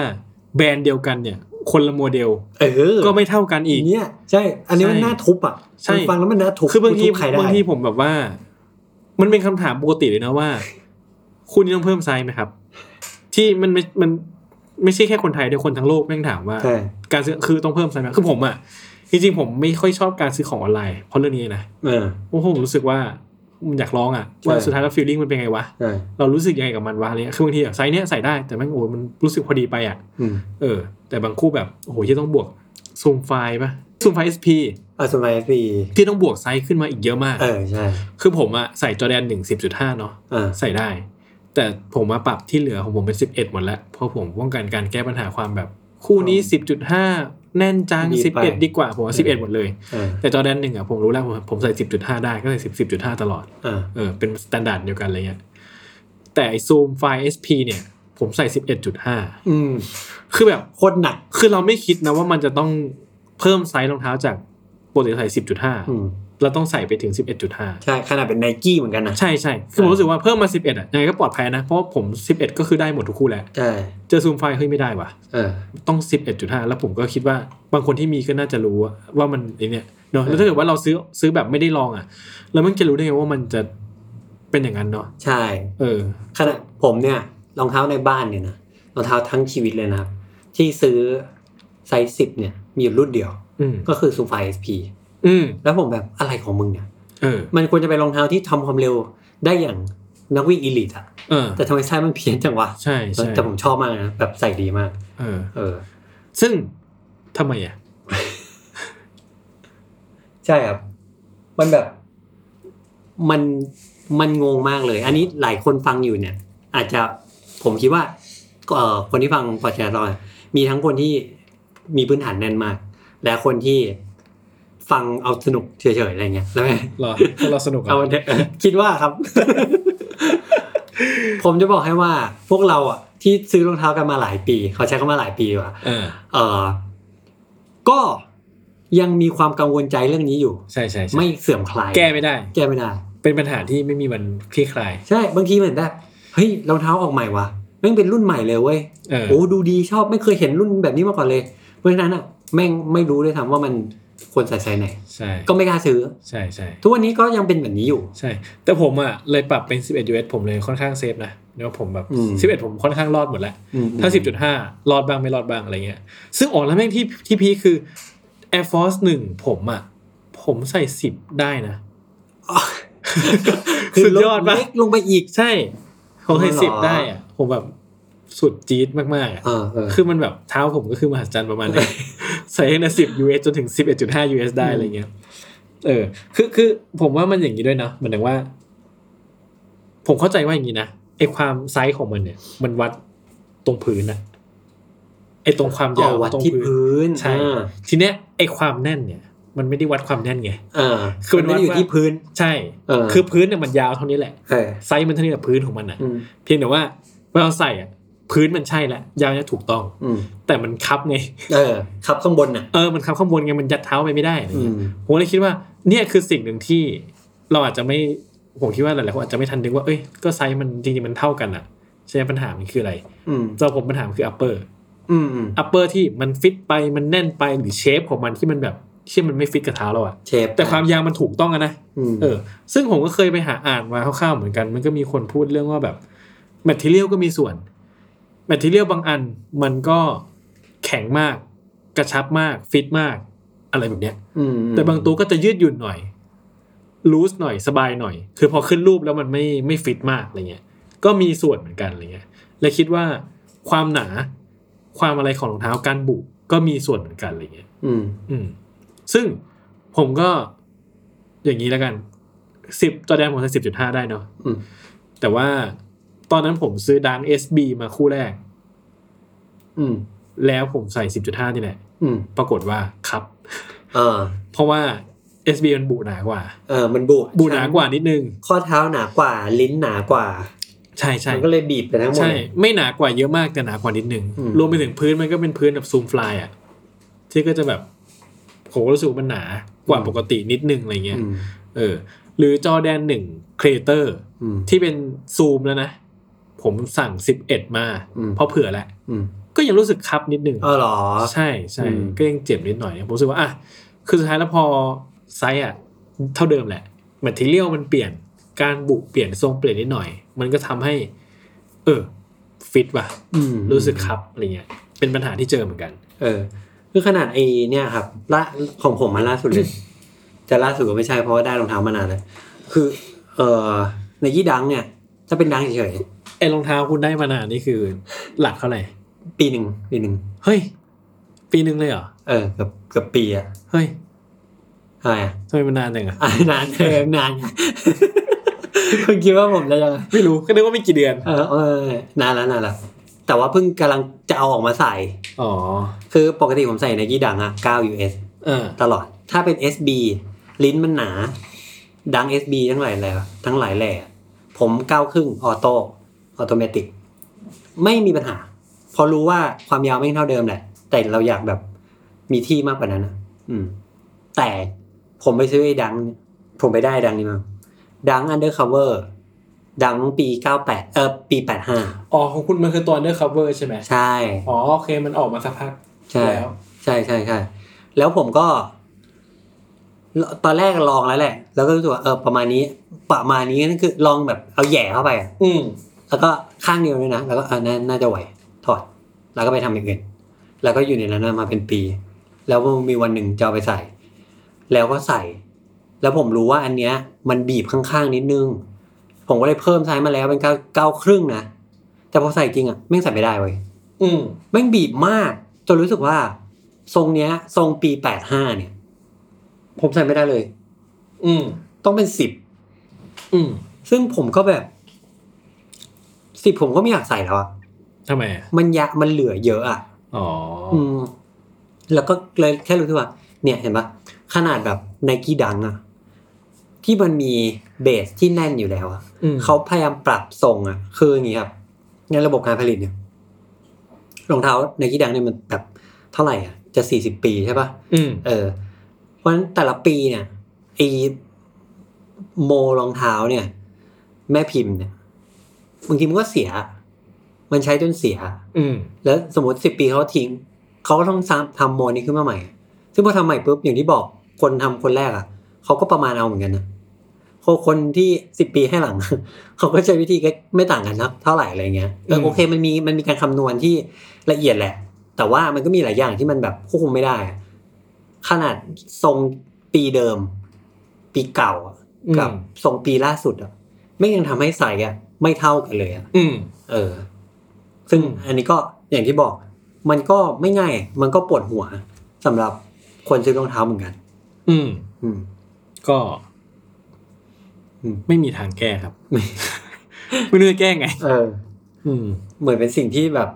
แบรนด์เดียวกันเนี่ย คนละโมเดลเออก็ไม่เท่ากันอีกเนี่ยใช่อันนี้มันใช่น่าทุบอะใช่ฟังแล้วมันน่าทุบคือบางทีทุบใครได้บางทีผมแบบว่า มันเป็นคำถามปกติเลยนะว่า คุณต้องเพิ่มไซส์ไหมครับ ที่มันไม่มันไม่ใช่แค่คนไทยเดียวคนทั้งโลกแม่งถามว่าใช่การซื้อคือต้องเพิ่มไซส์ไหมคือผมอะจริงๆผมไม่ค่อยชอบการซื้อของออนไลน์เพราะเรื่องนี้นะเออเพราะผมรู้สึกว่ามันอยากลองอะใช่ว่าสุดท้ายแล้ว feeling มันเป็นไงวะใช่เรารู้สึกยังไงกับมันวะอะไรเงี้ยคือบางทีอะไซส์เนี้ยใส่ได้แต่แม่งโอ้มันรู้สึกพอดีไปอะอืมเออ แต่บางคู่แบบโอ้โหที่ต้องบวกซูมไฟล์ป่ะซูมไฟล์ SP อะสมัยปีที่ต้องบวกไซส์ขึ้นมาอีกเยอะมากเออใช่คือผมอะใส่จอแดนหนึ่งสิบจุดห้าเนาะอ่าใส่ได้ แต่ผมมาปรับที่เหลือของผมเป็นสิบเอ็ดหมดแล้ว เพราะผมป้องกันการแก้ปัญหาความแบบ คู่นี้สิบจุดห้าแน่นจังดีไปสิบเอ็ดดีกว่า ผมว่าสิบเอ็ดหมดเลยเออแต่จอแดนหนึ่งอะผมรู้แล้วผมผมใส่สิบจุดห้าได้ก็ใส่สิบสิบจุดห้าตลอดอ่าเออเป็น standard เดียวกันอะไรเงี้ยแต่ไอ Zoom Fly SP เนี่ยผมใส่สิบเอ็ดจุดห้าอืม คือแบบโคตรหนัก คือเราไม่คิดนะว่ามันจะต้องเพิ่มไซส์รองเท้าจาก ปกติใส่สิบจุดห้าอืมเราต้องใส่ไปถึงสิบเอ็ดจุดห้าใช่ ขนาดเป็นไนกี้เหมือนกันนะ ใช่ใช่คือผมรู้สึกว่าเพิ่มมาสิบเอ็ดอะยังไงก็ปลอดภัยนะ เพราะว่าผมสิบเอ็ดก็คือได้หมดทุกคู่แหละใช่เจอ Zoom Fly เฮ้ยไม่ได้ว่ะเออต้องสิบเอ็ดจุดห้าแล้วผมก็คิดว่าบางคนที่มีก็น่าจะรู้อะว่ามันไอเนี่ยเนาะแล้วถ้าเกิดว่าเราซื้อซื้อแบบไม่ได้ลองอะ แล้วมันจะรู้ได้ไงว่ามันจะเป็นอย่างนั้นเนาะใช่ เออ ขนาดผมเนี่ยรองเท้าในบ้านเนี่ยนะรองเท้าทั้งชีวิตเลยนะครับ ที่ซื้อไซส์สิบเนี่ย มีอยู่รุ่นเดียวอืม ก็คือ Zoom Fly SP อืมแล้วผมแบบอะไรของมึงเนี่ยเออมันควรจะเป็นรองเท้าที่ทำความเร็วได้อย่างนักวิ่ง elite อะเออแต่ทำไมไซส์มันเพี้ยนจังวะใช่ใช่แต่ผมชอบมากนะแบบใส่ดีมาก เออ เออ ซึ่งทำไมอะ ใช่ครับ มันแบบ มันมันงงมากเลย อันนี้หลายคนฟังอยู่เนี่ย อาจจะผมคิดว่าเอ่อคนที่ฟังพอดแคสต์เราเนี่ยมีทั้งคนที่มีพื้นฐานแน่นมาก และคนที่ฟังเอาสนุกเฉยๆอะไรเงี้ยแล้วไงเหรอเราสนุกอะเอาเถอะคิดว่าครับ ผมจะบอกให้ว่าพวกเราอะที่ซื้อรองเท้ากันมาหลายปี เขาใช้คำว่าหลายปีว่ะเออเออก็ยังมีความกังวลใจเรื่องนี้อยู่ใช่ใช่ใช่ไม่เสื่อมคลาย แก้ไม่ได้ แก้ไม่ได้ เป็นปัญหาที่ไม่มีวันคลี่คลาย ใช่บางทีเหมือนแบบเฮ้ยรองเท้าออกใหม่วะแม่งเป็นรุ่นใหม่เลยเว้ยเออโอ้ดูดีชอบไม่เคยเห็นรุ่นแบบนี้มาก่อนเลย เพราะฉะนั้นอะ แม่งไม่รู้เลยทำว่ามันควรใส่ไซส์ไหน ใช่ก็ไม่กล้าซื้อ ใช่ใช่ทุกวันนี้ก็ยังเป็นแบบนี้อยู่ ใช่ แต่ผมอะเลยปรับเป็น 11 US ผมเลยค่อนข้าง safe นะเดี๋ยวผมแบบอืม11 ผมค่อนข้างรอดหมดแล้วอืมถ้า 10.5 รอดบ้างไม่รอดบ้างอะไรเงี้ย ซึ่งอ๋อแล้วแม่งที่ที่พีคคือ Air Force 1ผมอะ ผมใส่ 10 ได้นะคือสุดยอดปะเล็กลงไปอีกใช่ ผมใส่อ๋อเหรอสิบได้อะ ผมแบบสุดจี๊ดมากๆอะเออเออคือมันแบบเท้าผมก็คือมหัศจรรย์ประมาณนี้ ใส่ตั้งแต่สิบ US จนถึงสิบเอ็ดจุดห้า US ได้อะไรเงี้ย เออ คือคือผมว่ามันอย่างนี้ด้วยเนาะเหมือนถึงว่า ผมเข้าใจว่าอย่างนี้นะไอความไซส์ของมันเนี่ย มันวัดตรงพื้นนะไอตรงความยาวอ๋อวัดตรงที่พื้นใช่อ่าทีเนี้ยไอความแน่นเนี่ย มันไม่ได้วัดความแน่นไงอ่าคือมันไม่ได้อยู่วัดว่าที่พื้น ใช่เออคือพื้นเนี่ยมันยาวเท่านี้แหละเออไซส์มันเท่านี้กับพื้นของมันอะอืมเพียงแต่ว่าเวลาเราใส่อะ พื้นมันใช่แล้วยาวเนี่ยถูกต้องอืมแต่มันคับไงเออครับข้างบนน่ะเออมันคับข้างบนไงมันยัดเท้าไปไม่ได้อะไรเงี้ยอืมผมเลยคิดว่าเนี่ยคือสิ่งหนึ่งที่เราอาจจะไม่ผมคิดว่าหลายๆคนอาจจะไม่ทันนึกว่าเอ้ยก็ไซส์มันจริงๆมันเท่ากันอะใช่ไหมปัญหามันคืออะไรอืมสำหรับผมปัญหามันคือ upper อืมอืม upper ที่มันฟิตไปมันแน่นไปหรือ shape ของมันที่มันแบบ shape มันไม่ฟิตกับเท้าเราอะ shape แต่ความยาวมันถูกต้องอะนะอืมเออ ซึ่งผมก็เคยไปหาอ่านมาคร่าวๆเหมือนกัน มันก็มีคนพูดเรื่องว่าแบบ material ก็มีส่วน material บางอันมันก็แข็งมาก กระชับมาก ฟิตมาก อะไรแบบเนี้ยอืมแต่บางตัวก็จะยืดหยุ่นหน่อยลูสหน่อยสบายหน่อย คือพอขึ้นรูปแล้วมันไม่ไม่ฟิตมากอะไรเงี้ย ก็มีส่วนเหมือนกันอะไรเงี้ยและคิดว่าความหนา ความอะไรของรองเท้าการบุก็มีส่วนเหมือนกันอะไรเงี้ย อืม อืม ซึ่งผมก็อย่างนี้แล้วกันสิบจอแดนผมใส่สิบจุดห้าได้เนาะอืมแต่ว่า ตอนนั้นผมซื้อดังเอสบีมาคู่แรก อืม แล้วผมใส่สิบจุดห้านี่แหละ อืม ปรากฏว่าครับ เออ เพราะว่า SB มันบุหนากว่า เออ มันบุบุหนากว่านิดนึง ข้อเท้าหนากว่า ลิ้นหนากว่า ใช่ใช่มันก็เลยบีบไปทั้งหมดใช่ไม่หนากว่าเยอะมากแต่หนากว่านิดนึงอืมรวมไปถึงพื้นมันก็เป็นพื้นแบบซูมฟลายอะ ที่ก็จะแบบผมก็รู้สึกว่ามันหนากว่าปกตินิดนึงอะไรเงี้ยอืมเออ หรือจอแดนหนึ่งครีเอเตอร์อืมที่เป็นซูมแล้วนะ ผมสั่งสิบเอ็ดมาอืมเพราะเผื่อแหละอืมก็ยังรู้สึกคับนิดนึงเออเหรอ ใช่ใช่อืมก็ยังเจ็บนิดหน่อยผมรู้สึกว่าอะคือสุดท้ายแล้วพอไซส์อะเท่าเดิมแหละ material มันเปลี่ยนการบุเปลี่ยนทรงเปลี่ยนนิดหน่อย มันก็ทำให้ เออฟิตว่ะอืมรู้สึกคับอะไรเงี้ยเป็นปัญหาที่เจอเหมือนกัน เออ คือขนาดไอ้เนี่ยครับล่าของผมมาล่าสุดเลยจะล่าสุดก็ไม่ใช่เพราะว่าได้รองเท้ามานานแล้วคือ เออในยี่ดังเนี่ย ถ้าเป็นดังเฉย ไอ้รองเท้าคุณได้มานานนี่คือ หลักเท่าไหร่ๆปีหนึ่งปีหนึ่งเฮ้ย ปีหนึ่งเลยเหรอ เออเกือบเกือบปีอะเฮ้ยอะไรอะทำไมมันนานจังอะอะนานเออนานคุณคิดว่าผมจะยังไงไม่รู้ก็นึกว่าไม่กี่เดือน เออเออนานแล้วนานแล้วแต่ว่าเพิ่งกำลังจะเอาออกมาใส่ อ๋อ คือปกติผมใส่ในยี่ดังอะ9 US เออ ตลอด ถ้าเป็น SB ลิ้นมันหนา ดัง SB ทั้งหลายแหล่ทั้งหลายแหล่ผมเก้าครึ่งออโต้ ออโตเมติกไม่มีปัญหา พอรู้ว่าความยาวไม่เท่าเดิมแหละ แต่เราอยากแบบมีที่มากกว่านั้นนะอืม แต่ผมไปซื้อไอ้ดังเนี่ยผมไปได้ดังนี้มาดังอันเดอร์คัฟเวอร์ดังปีเก้าแปดเออปีแปดห้าอ๋อของคุณมันคือตัว undercover ใช่ไหมใช่ อ๋อโอเคมันออกมาสักพักใช่แล้ว ใช่ใช่ใช่แล้วผมก็ ตอนแรกลองแล้วแหละ แล้วก็รู้สึกว่าเออประมาณนี้ ประมาณนี้นั่นคือลองแบบเอาแหย่เข้าไปอะอืม แล้วก็ข้างเดียวเลยนะ แล้วก็เออนาน่าจะไหวถอด แล้วก็ไปทำอย่างอื่น แล้วก็อยู่ในนั้นมาเป็นปี แล้วมีวันหนึ่งจะเอาไปใส่ แล้วก็ใส่ แล้วผมรู้ว่าอันเนี้ย มันบีบข้างๆนิดนึง ผมก็เลยเพิ่มไซส์มาแล้วเป็นเก้าเก้าครึ่งนะ แต่พอใส่จริงอะแม่งใส่ไม่ได้เว้ยอืมแม่งบีบมาก จนรู้สึกว่า ทรงเนี้ย ทรงปีแปดห้าเนี่ย ผมใส่ไม่ได้เลย อืม ต้องเป็นสิบอืม ซึ่งผมก็แบบ สิบผมก็ไม่อยากใส่แล้วอะทำไมอะมันยะมันเหลือเยอะอะอ๋ออืมแล้วก็เลยแค่รู้สึกว่า เนี่ยเห็นปะขนาดแบบไนกี้ดังอะที่มันมีเบสที่แน่นอยู่แล้วอะอืมเขาพยายามปรับทรงอะคืออย่างนี้ครับในระบบการผลิตเนี่ยรองเท้าไนกี้ดังเนี่ยมันแบบเท่าไหร่อะจะสี่สิบปีใช่ปะอืมเออ เพราะฉะนั้นแต่ละปีเนี่ยไอโมรองเท้าเนี่ย แม่พิมพ์เนี่ย บางทีมันก็เสีย มันใช้จนเสีย อืมแล้วสมมติสิบปีเขาทิ้งเขาก็ต้องซ้ำทำโมนี้ขึ้นมาใหม่ ซึ่งพอทำใหม่ปุ๊บอย่างที่บอกคนทำคนแรกอะเขาก็ประมาณเอาเหมือนกันนะคนคนที่สิบปีให้หลัง เขาก็ใช้วิธีก็ไม่ต่างกันนะเท่าไหร่อะไรเงี้ยเอออืมโอเคมันมีมันมีการคำนวณที่ละเอียดแหละ แต่ว่ามันก็มีหลายอย่างที่มันแบบควบคุมไม่ได้อะขนาดทรงปีเดิม ปีเก่าอะกับทรงปีล่าสุดอะไม่ยังทำให้ใส่อะ ไม่เท่ากันเลยอะอืม เออ ซึ่งอืมอันนี้ก็อย่างที่บอก มันก็ไม่ง่าย มันก็ปวดหัวสำหรับคนซื้อรองเท้าเหมือนกัน อืม อืม ก็อืม ไม่มีทางแก้ครับ ไม่รู้จะแก้ไง เออ อืม เหมือนเป็นสิ่งที่แบบ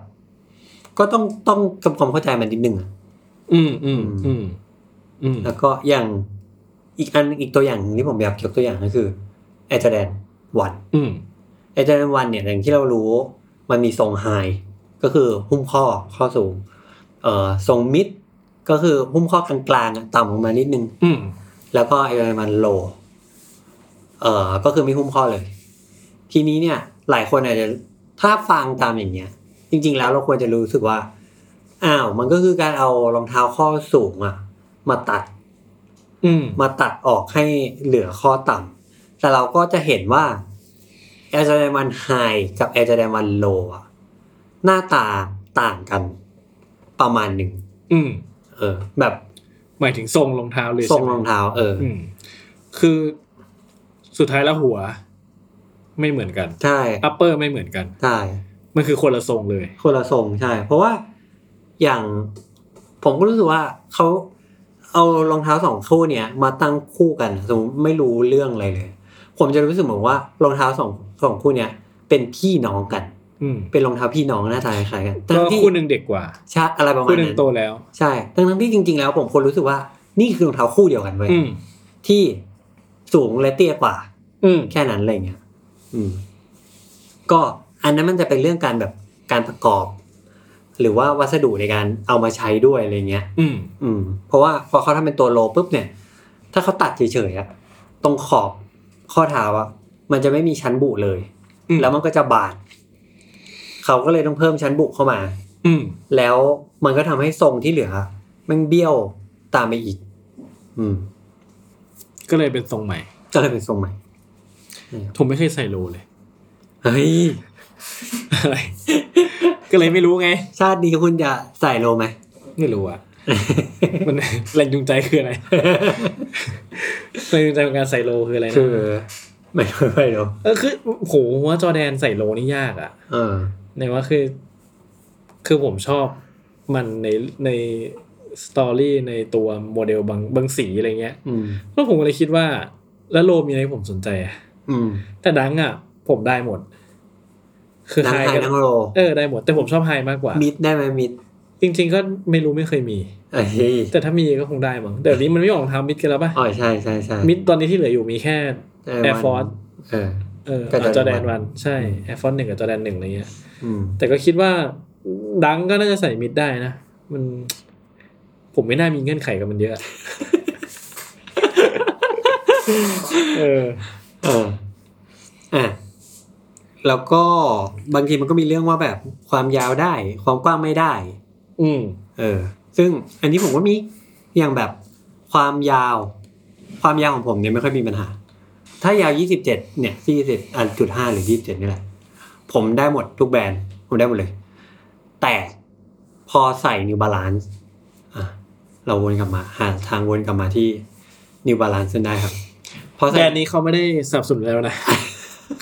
ก็ต้องต้องทำความเข้าใจมันนิดนึงอะ อืมอืมอืมอืมแล้วก็อย่างอีกอันอีกตัวอย่างหนึ่งที่ผมอยากยกตัวอย่างก็คือแอจแดนวัน อืม แอจแดนวันเนี่ยอย่างที่เรารู้มันมีทรงไฮก็คือหุ้มข้อข้อสูง เอ่อทรงมิดก็คือหุ้มข้อกลางๆอะต่ำลงมานิดนึง อืมแล้วก็ไอ้มันโล เอ่อ ก็คือไม่หุ้มข้อเลย ทีนี้เนี่ย หลายคนอาจจะถ้าฟังตามอย่างเงี้ย จริง ๆ แล้วเราควรจะรู้สึกว่า อ้าว มันก็คือการเอารองเท้าข้อสูงอะมาตัด อืมมาตัดออกให้เหลือข้อต่ำแต่เราก็จะเห็นว่า Air Jordan 1 High กับ Air Jordan 1 Low อะหน้าตาต่างกัน ประมาณหนึ่งอืม เออ แบบหมายถึงทรงรองเท้าเลยทรงใช่ไหมรองเท้า เออออืมคือสุดท้ายแล้วหัว ไม่เหมือนกันใช่อัปเปอร์ไม่เหมือนกันใช่มันคือคนละทรงเลย คนละทรงใช่ เพราะว่าอย่างผมก็รู้สึกว่าเขาเอารองเท้าสองคู่เนี้ยมาตั้งคู่กันสมมติไม่รู้เรื่องอะไรเลย ผมจะรู้สึกเหมือนว่ารองเท้าสอง สองคู่เนี้ยเป็นพี่น้องกันอืมเป็นรองเท้าพี่น้องหน้าตาคล้ายๆกันก็ทั้งที่คู่หนึ่งเด็กกว่าใช่อะไรประมาคู่ณหนึ่งนั้นโตแล้ว ใช่ทั้งทั้งๆที่จริง ๆ แล้วผมคนรู้สึกว่านี่คือรองเท้าคู่เดียวกันเว้ยอืมที่สูงและเตี้ยกว่า อืมแค่นั้นอะไรเงี้ยอืม ก็อันนั้นมันจะเป็นเรื่องการแบบการประกอบ หรือว่าวัสดุในการเอามาใช้ด้วยอะไรเงี้ย อืม อืม เพราะว่าพอเขาทำเป็นตัวโลปุ๊บเนี่ย ถ้าเขาตัดเฉยๆอะตรงขอบข้อเท้าอะ มันจะไม่มีชั้นบุเลยอืมแล้วมันก็จะบาดเขาก็เลยต้องเพิ่มชั้นบุเข้ามา อืมแล้วมันก็ทำให้ทรงที่เหลือมันเบี้ยวตามไปอีก อืม ก็เลยเป็นทรงใหม่ ก็เลยเป็นทรงใหม่ผมไม่เคยใส่โลเลยเฮ้ยอะไรก็เลยไม่รู้ไง ชาตินี้คุณจะใส่โลไหมไม่รู้อะมันแรงจูงใจคืออะไรแรงจูงใจของการใส่โลคืออะไรนะคือ ไม่รู้ไม่รู้เออคือโหว่าจอแดนใส่โลนี่ยากอะเออในว่าคือ คือผมชอบมันในในสตอรี่ในตัวโมเดลบางบางสีอะไรเงี้ยอืมแล้วผมก็เลยคิดว่า แล้วโลมีอะไรให้ผมสนใจอะอืมแต่ดังอะ ผมได้หมด คือนังไฮไฮก็นังโลเออได้หมด แต่ผมชอบไฮมากกว่า มิดได้ไหมมิดจริง ๆ ก็ไม่รู้ไม่เคยมีเอ้ยแต่ถ้ามีก็คงได้มั้งเดี๋ยวนี้มันไม่ออกรองเท้ามิดกันแล้วป่ะอ๋อใช่ใช่ใช่มิดตอนนี้ที่เหลืออยู่มีแค่ Air Force เออเออกับจอแด Jordan นวันใช่ Air Force หนึ่งกับจอแดนหนึ่งอะไรเงี้ยอืมแต่ก็คิดว่าดังก็น่าจะใส่มิดได้นะ มัน ผมไม่น่ามีเงื่อนไขกับมันเยอะเออเอออะแล้วก็บางทีมันก็มีเรื่องว่าแบบความยาวได้ ความกว้างไม่ได้ อืมเออ ซึ่งอันนี้ผมก็มีอย่างแบบความยาว ความยาวของผมเนี่ยไม่ค่อยมีปัญหา ถ้ายาว27เนี่ย40อันจุดห้าหรือ27นี่แหละผมได้หมดทุกแบรนด์ผมได้หมดเลย แต่พอใส่ New Balance อะเราวนกลับมาหาทางวนกลับมาที่ New Balance ได้ครับพอแบใส่รนด์นี้เขาไม่ได้สนับสนุนแล้วนะ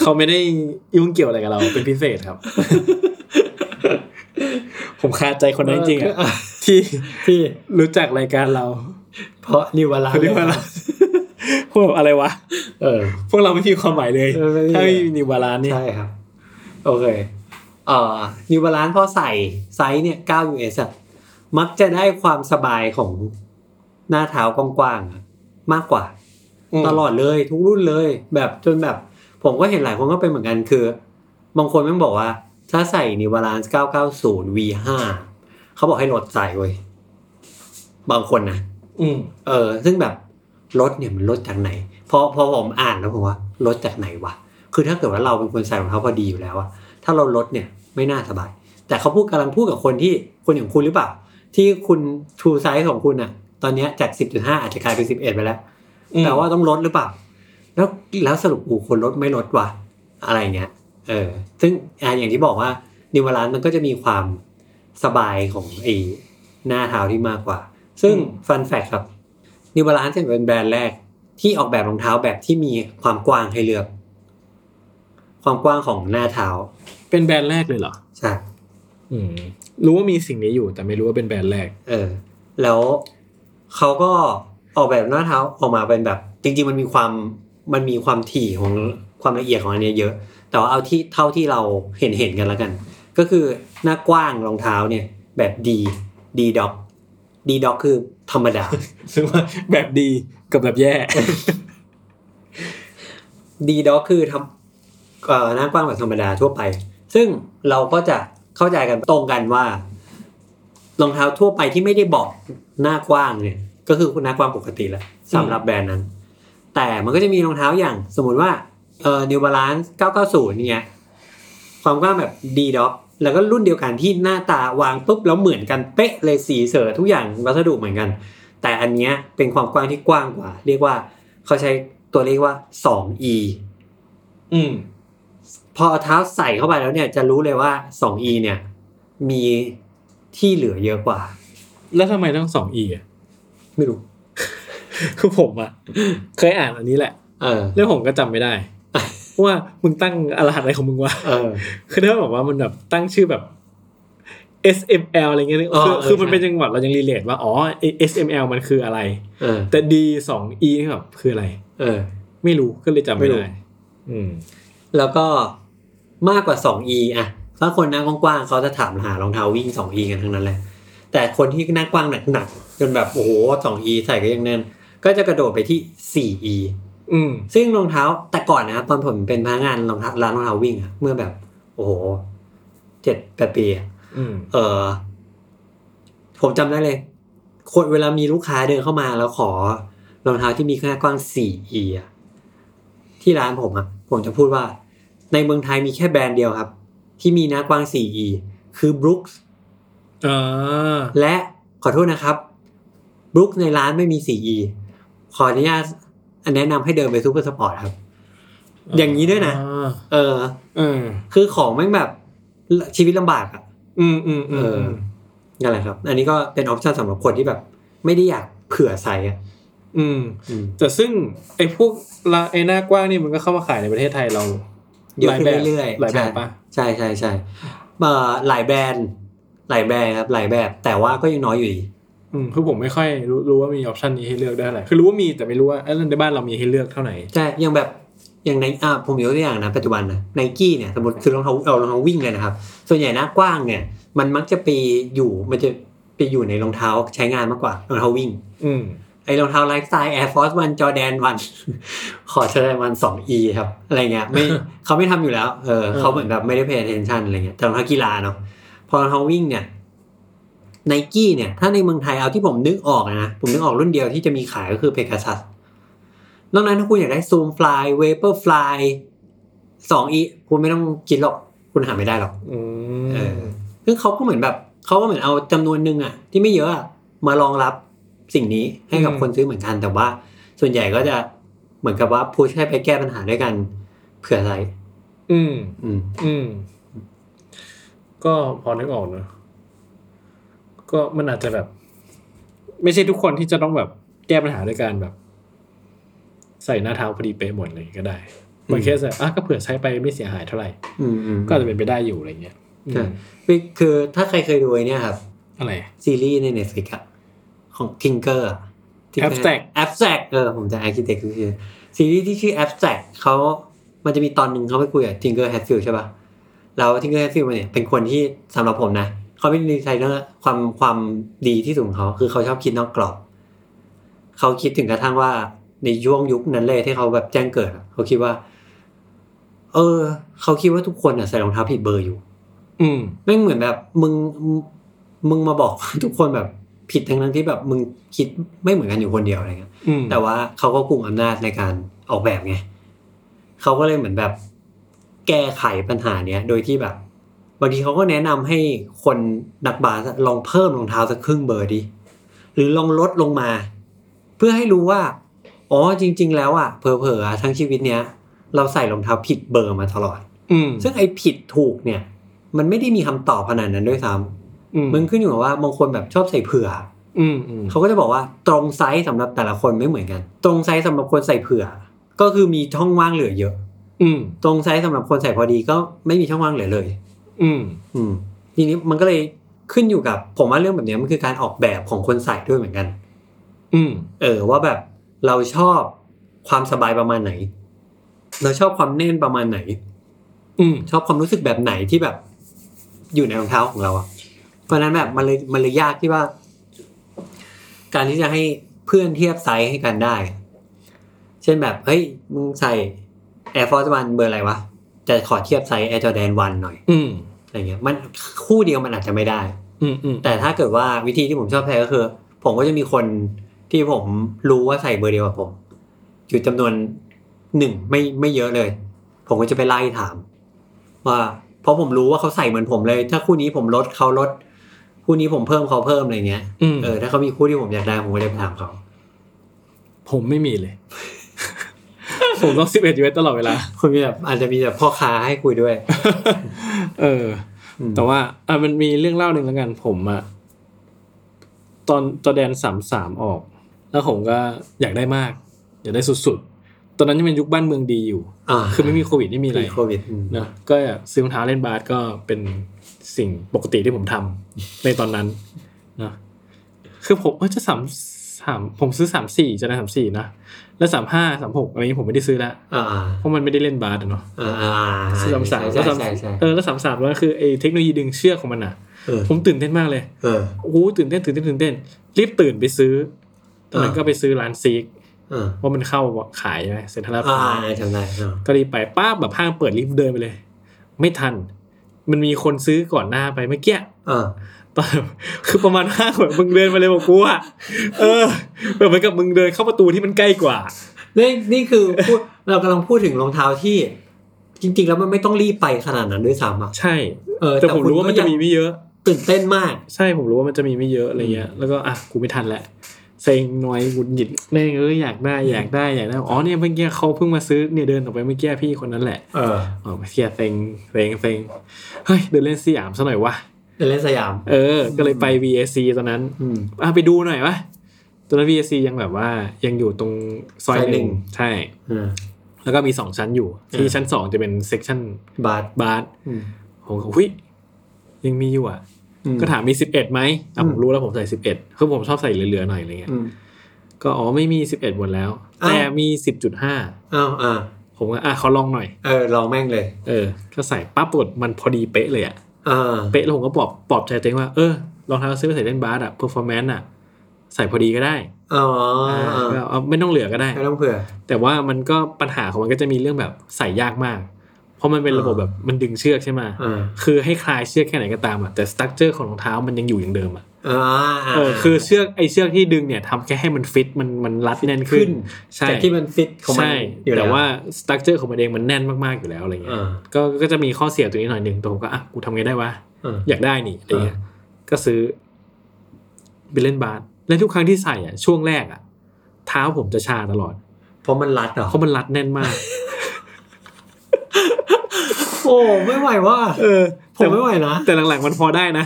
เขาไม่ได้ยุ่งเกี่ยวอะไรกับเราเป็นพิเศษครับ ผมคาใจคนนั้นจริงๆอะที่ที่รู้จักรายการเรา เพราะ New Balance เขาเรียกว่าอะไร พวกอะไรวะเออ พวกเราไม่มีความหมายเลยเออไม่มีถ้าไม่มีนิวบาลานนี่ใช่ครับ โอเคเอ่อ New Balance พอใส่ไซส์เนี่ย9 US อะมักจะได้ความสบายของหน้าเท้ากว้างๆอะมากกว่า ตลอดเลยทุกรุ่นเลย แบบจนแบบ ผมก็เห็นหลายคนก็เป็นเหมือนกันคือบางคนแม่งบอกว่า ถ้าใส่ New Balance 990 V5 เขาบอกให้ลดใส่เว้ยบางคนนะอืมเออ ซึ่งแบบ รถเนี่ยมันลดจากไหนพอพอผมอ่านแล้วผมว่าลดจากไหนวะคือถ้าเกิดว่าเราเป็นคนใส่รองเท้าพอดีอยู่แล้วอะถ้าเราลดเนี่ยไม่น่าสบาย แต่เขาพูดกำลังพูดกับคนที่คนอย่างคุณหรือเปล่า ที่คุณทูไซส์ของคุณอะตอนเนี้ยจาก10.5อาจจะกลายเป็น11ไปแล้วอืมแต่ว่าต้องลดหรือเปล่า แล้วแล้วสรุปอูคนลดไม่ลดวะอะไรเงี้ย เออ ซึ่งอ่าอย่างที่บอกว่านิวบาลานมันก็จะมีความสบายของไอ้หน้าเท้าที่มากกว่า ซึ่งฟันแฟกครับ นิวบาลานจะเป็นแบรนด์แรกที่ออกแบบรองเท้าแบบที่มีความกว้างให้เลือก ความกว้างของหน้าเท้า เป็นแบรนด์แรกเลยเหรอใช่อืมรู้ว่ามีสิ่งนี้อยู่ แต่ไม่รู้ว่าเป็นแบรนด์แรก เออ แล้วเขาก็ออกแบบหน้าเท้าออกมาเป็นแบบ จริง ๆ มันมีความมันมีความถี่ของความละเอียดของอันเนี้ยเยอะ แต่ว่าเอาที่เท่าที่เราเห็นเห็นกันแล้วกัน ก็คือหน้ากว้างรองเท้าเนี่ย แบบดีดีด็อกดีด็อกคือ ธรรมดา ซึ่งว่าแบบดีกับแบบแย่ ดีด็อกคือทำเอ่อหน้ากว้างแบบธรรมดาทั่วไป ซึ่งเราก็จะเข้าใจกันตรงกันว่ารองเท้าทั่วไปที่ไม่ได้บอกหน้ากว้างเนี่ย ก็คือหน้ากว้างปกติแหละสำหรับแบรนด์นั้น แต่มันก็จะมีรองเท้าอย่างสมมุติว่าเอ่อ New Balance 990เนี่ยความกว้างแบบ D Doc แล้วก็รุ่นเดียวกันที่หน้าตาวางปุ๊บแล้วเหมือนกันเป๊ะเลยสีเสือทุกอย่างวัสดุเหมือนกัน แต่อันเนี้ยเป็นความกว้างที่กว้างกว่า เรียกว่าเขาใช้ตัวเลขว่า 2e อืมพอเอาเท้าใส่เข้าไปแล้วเนี่ยจะรู้เลยว่า 2e เนี่ย มีที่เหลือเยอะกว่า แล้วทำไมต้องสองอีอะไม่รู้ คือผมอะ เคยอ่านอันนี้แหละ เออแล้วผมก็จำไม่ได้ ว่ามึงตั้งอะไรหัสอะไรของมึงวะเออคือถ้าบอกว่ามันแบบตั้งชื่อแบบ SML อะไรเงี้ยอ๋อคือเออคือมันใช่เป็นจังหวัดเรายังรีเลทว่าอ๋อไอ้ SML มันคืออะไรเออแต่ D สอง E นี่แบบคืออะไร เออ ไม่รู้ก็เลยจำไม่ไม่รู้ได้อืมแล้วก็มากกว่า 2e อะถ้าคนหน้ากว้างๆเขาจะถามหารองเท้าวิ่ง 2e กันทั้งนั้นแหละแต่คนที่หน้ากว้างหนักๆจนแบบโอ้โห 2e ใส่ก็ยังแน่น ก็จะกระโดดไปที่ 4e อืมซึ่งรองเท้าแต่ก่อนนะครับตอนผมเป็นพนักงานรองเท้าร้านรองเท้าวิ่งอะเมื่อแบบ โอ้โหเจ็ดแปดปีอะอืมเออ ผมจำได้เลย คนเวลามีลูกค้าเดินเข้ามาแล้วขอรองเท้าที่มีขนาดกว้าง 4e อะที่ร้านผมอะผมจะพูดว่า ในเมืองไทยมีแค่แบรนด์เดียวครับ ที่มีหน้ากว้าง 4e คือ Brooks อ่าและขอโทษนะครับ Brooks ในร้านไม่มี 4e ขออนุญาต แนะนำให้เดินไป Supersports ครับ อย่างนี้ด้วยนะอ่าเออ เออ คือของแม่งแบบชีวิตลำบากอะอืมอืมอืมเออนั่นแหละครับ อันนี้ก็เป็น option สำหรับคนที่แบบ ไม่ได้อยากเผื่อใส่อะอืมอืมแต่ซึ่งไอ้พวกละไอ้หน้ากว้างนี่มันก็เข้ามาขายในประเทศไทยเราเยอะขึ้นเรื่อยๆหลายแบบปะใช่ใช่ใช่เอ่อหลายแบรนด์ หลายแบรนด์ครับ หลายแบบ แต่ว่าก็ยังน้อยอยู่ดี อืมคือผมไม่ค่อยรู้รู้ว่ามีออปชันนี้ให้เลือกได้อะไรคือรู้ว่ามีแต่ไม่รู้ว่าเอ้ยในบ้านเรามีให้เลือกเท่าไหร่ใช่อย่างแบบอย่างในอ่าผมยกตัวอย่างนะปัจจุบันนะไนกี้เนี่ยสมมติคือรองเท้าเอารองเท้าวิ่งเลยนะครับ ส่วนใหญ่หน้ากว้างเนี่ย มันมักจะไปอยู่มันจะไปอยู่ในรองเท้าใช้งานมากกว่ารองเท้าวิ่ง อืมไอรองเท้าไลฟ์สไตล์ Air Force One Jordan One ขอ Jordan One 2 E ครับ อะไรเงี้ยไม่เขาไม่ทำอยู่แล้วเออเออเขาเหมือนแบบไม่ได้ pay attention อะไรเงี้ยแต่รองเท้ากีฬาเนาะพอรองเท้าวิ่งเนี่ย ไนกี้เนี่ย ถ้าในเมืองไทยเอาที่ผมนึกออกนะ ผมนึกออกรุ่นเดียวที่จะมีขายก็คือ Pegasus นอกนั้นถ้าคุณอยากได้ Zoom Fly Vapor Fly 2 E คุณไม่ต้องคิดหรอก คุณหาไม่ได้หรอกอืเอมอซึ่งเขาก็เหมือนแบบเขาก็เหมือนเอาจำนวนหนึ่งอะที่ไม่เยอะอะมารองรับสิ่งนี้ให้กับอืมคนซื้อเหมือนกัน แต่ว่าส่วนใหญ่ก็จะเหมือนกับว่าพุชให้ไปแก้ปัญหาด้วยกันเผื่ออะไร อืม อืม อืม ก็พอนึกออกเนอะ ก็มันอาจจะแบบ ไม่ใช่ทุกคนที่จะต้องแบบแก้ปัญหาด้วยการแบบ ใส่หน้าเท้าพอดีเป๊ะหมดเลยก็ได้บางเคสอะอะก็เผื่อใช้ไปไม่เสียหายเท่าไหร่อืมอืมก็อาจจะเป็นไปได้อยู่อะไรเงี้ยอืมใช่คือถ้าใครเคยดูไอ้เนี่ยครับ อะไร ซีรีส์ใน Netflix อะของ Tinker อะ Tinker Abstract Abstract เออผมจะ Architect คือซีรีส์ที่ชื่อ Abstract เขามันจะมีตอนหนึ่งเขาไปคุยกับ Tinker Hatfield ใช่ป่ะแล้ว Tinker Hatfield เนี่ยเป็นคนที่สำหรับผมนะ เขาเป็นดีไซเนอร์ความความดีที่สุดของเขาคือเขาชอบคิดนอกกรอบ เขาคิดถึงกระทั่งว่าในช่วงยุคนั้นเลยที่เขาแบบแจ้งเกิดอะเขาคิดว่า เออ เขาคิดว่าทุกคนอะใส่รองเท้าผิดเบอร์อยู่ อืมแม่งเหมือนแบบ มึงมึงมาบอกทุกคนแบบผิดทั้งนั้นที่แบบมึงคิดไม่เหมือนกันอยู่คนเดียวอะไรเงี้ยอืมแต่ว่าเขาก็กุมอำนาจในการออกแบบไงเขาก็เลยเหมือนแบบ แก้ไขปัญหาเนี้ย โดยที่แบบ บางทีเขาก็แนะนำให้คนนักบาสลองเพิ่มรองเท้าสักครึ่งเบอร์ดิหรือลองลดลงมา เพื่อให้รู้ว่า อ๋อจริง ๆ แล้วอะเผลอๆอะทั้งชีวิตเนี้ย เราใส่รองเท้าผิดเบอร์มาตลอด อืมซึ่งไอ้ผิดถูกเนี่ย มันไม่ได้มีคำตอบขนาดนั้นด้วยซ้ำอืมมันขึ้นอยู่กับว่าบางคนแบบชอบใส่เผื่ออืมอืมเขาก็จะบอกว่าตรงไซส์สำหรับแต่ละคนไม่เหมือนกัน ตรงไซส์สำหรับคนใส่เผื่อ ก็คือมีช่องว่างเหลือเยอะ อืมตรงไซส์สำหรับคนใส่พอดีก็ไม่มีช่องว่างเหลือเลย อืมอืมทีนี้มันก็เลยขึ้นอยู่กับ ผมว่าเรื่องแบบเนี้ยมันคือการออกแบบของคนใส่ด้วยเหมือนกัน อืม เออว่าแบบเราชอบความสบายประมาณไหน เราชอบความแน่นประมาณไหน อืม ชอบความรู้สึกแบบไหนที่แบบ อยู่ในรองเท้าของเราอะเพราะฉะนั้นแบบมันเลยมันเลยยากที่ว่า การที่จะให้เพื่อนเทียบไซส์ให้กันได้ เช่นแบบเฮ้ยมึงใส่ Air Force One เบอร์อะไรวะจะขอเทียบไซส์ Air Jordan 1หน่อย อืม อะไรเงี้ยมันคู่เดียวมันอาจจะไม่ได้ อืมอืมแต่ถ้าเกิดว่าวิธีที่ผมชอบใช้ก็คือ ผมก็จะมีคนที่ผมรู้ว่าใส่เบอร์เดียวกับผมอยู่จำนวนหนึ่งไม่ไม่เยอะเลย ผมก็จะไปไล่ถาม ว่าเพราะผมรู้ว่าเขาใส่เหมือนผมเลย ถ้าคู่นี้ผมลดเขาลด คู่นี้ผมเพิ่มเขาเพิ่มอะไรเงี้ยอืมเออถ้าเขามีคู่ที่ผมอยากได้ผมก็จะไปถามเขาผมไม่มีเลย ผมต้องสิบเอ็ด US ตลอดเวลาคุณมีแบบอาจจะมีแบบพ่อค้าให้คุยด้วย เอออมแต่ว่าอะมันมีเรื่องเล่าหนึ่งแล้วกัน ผมอะตอนจอแดนสามสามออก แล้วผมก็อยากได้มาก อยากได้สุดๆ ตอนนั้นยังเป็นยุคบ้านเมืองดีอยู่อ่าคือไม่มีโควิดไม่มีอะไรมีโควิดอืมเนอะก็ซื้อรองเท้าเล่นบาสก็เป็นสิ่งปกติที่ผมทำในตอนนั้นเนอะคือผมเออจะสาม สามผมซื้อสามสี่จะได้สามสี่นะ แล้วสามห้าสามหกอะไรนี้ผมไม่ได้ซื้อละอ่าเพราะมันไม่ได้เล่นบาสอะเนาะอ่าอ่าซื้อสามสามใช่แล้วสามใช่ใช่เออแล้วสามสามแล้วคือไอ้เทคโนโลยีดึงเชือกของมันอะเออผมตื่นเต้นมากเลยเออโอ้โหตื่นเต้นตื่นเต้นตื่นเต้น รีบตื่นไปซื้อ ตอนนั้นอ่าก็ไปซื้อร้านซีกเออว่ามันเข้าขายใช่ไหมเซ็นทรัลลาดพอ่าร้าวจำได้เออก็รีบไปป้าบแบบห้างเปิดรีบเดินไปเลย ไม่ทัน มันมีคนซื้อก่อนหน้าไปเมื่อกี้เออ ตอนคือประมาณห้างแบบมึงเดินมาเลยบอกกูอะเออแบบเหมือนกับมึงเดินเข้าประตูที่มันใกล้กว่านี่นี่คือพูดเรากำลังพูดถึงรองเท้าที่ จริง ๆ แล้วมันไม่ต้องรีบไปขนาดนั้นด้วยซ้ำอะใช่ เออแต่ผมรู้ว่ามันจะมีคุณก็ไม่เยอะตื่นเต้นมาก ใช่ผมรู้ว่ามันจะมีไม่เยอะอะไรเงี้ยแล้วก็อะกูไม่ทันแหละเซ็งหน่อยหงุดหงิดแม่งเอ้ยอยากได้อยากได้อยากได้อ๋อเนี่ยเมื่อกี้เขาเพิ่งมาซื้อเนี่ยเดินออกไปเมื่อกี้พี่คนนั้นแหละเอออ๋อเสียเซ็งเซ็งเซ็งเฮ้ยเดินเล่นสยามซะหน่อยวะ เดินเล่นสยาม เออ ก็เลยไป VAC ตอนนั้น อืมอะไปดูหน่อยวะตอนนั้น VAC ยังแบบว่ายังอยู่ตรงซอยซอยหหนึ่นึ่งง ใช่เออแล้วก็มีสองชั้นอยู่ ที่อ่า ชั้นสองจะเป็น sectionบาส บาสอืมผมก็หุ้ยยังมีอยู่อะอืมก็ถามมีสิบเอ็ดไหมอะอืมผมรู้แล้วผมใส่สิบเอ็ดคือผมชอบใส่เหลือๆหน่อยอะไรเงี้ยอืมก็อ๋อไม่มีสิบเอ็ดหมดแล้ว อ้าว แต่มีสิบจุดห้าอ้าวอ่าผมก็อะเขาลองหน่อย เออลองแม่งเลย เออ ก็ใส่ปั๊บปรากฏมันพอดีเป๊ะเลยอะอ่า เป๊ะแล้วผมก็ปลอบปลอบใจตัวเองว่า เออรองเท้าซื้อไปใส่เล่นบาสอะ performance อะใส่พอดีก็ได้อ๋ออ่าอ่าก็เอาไม่ต้องเหลือก็ได้ไม่ต้องเผื่อ แต่ว่ามันก็ปัญหาของมันก็จะมีเรื่องแบบใส่ยากมาก เพราะมันเป็นระบบอ่าแบบมันดึงเชือกใช่ไหมอ่าคือให้คลายเชือกแค่ไหนก็ตามอะแต่ structure ของรองเท้ามันยังอยู่อย่างเดิมอะอ่าา เออคือเชือกไอเชือกที่ดึงเนี่ยทำแค่ให้มันฟิตมันมันรัดแน่นขึ้ขึ้นนใช่จากที่มันฟิตของมันใช่อยู่แต่ล้ว่าสตั๊กเจอร์ของมันเองมันแน่นมากๆอยู่แล้วอะไรเงี้ยอ่าก็ก็จะมีข้อเสียตัวนี้หน่อยหนึ่งแต่ผมก็อะกูทำไงได้วะอ่าอยากได้นี่อะไรเงี้ยก็ซื้อไปเล่นบาสและทุกครั้งที่ใส่อะช่วงแรกอะ เท้าผมจะชาตลอด เพราะมันรัดเหรอเพราะมันรัดแน่นมาก โอ้ไม่ไหวว่าเออผมไม่ไหวนะแต่หลังๆมันพอได้นะ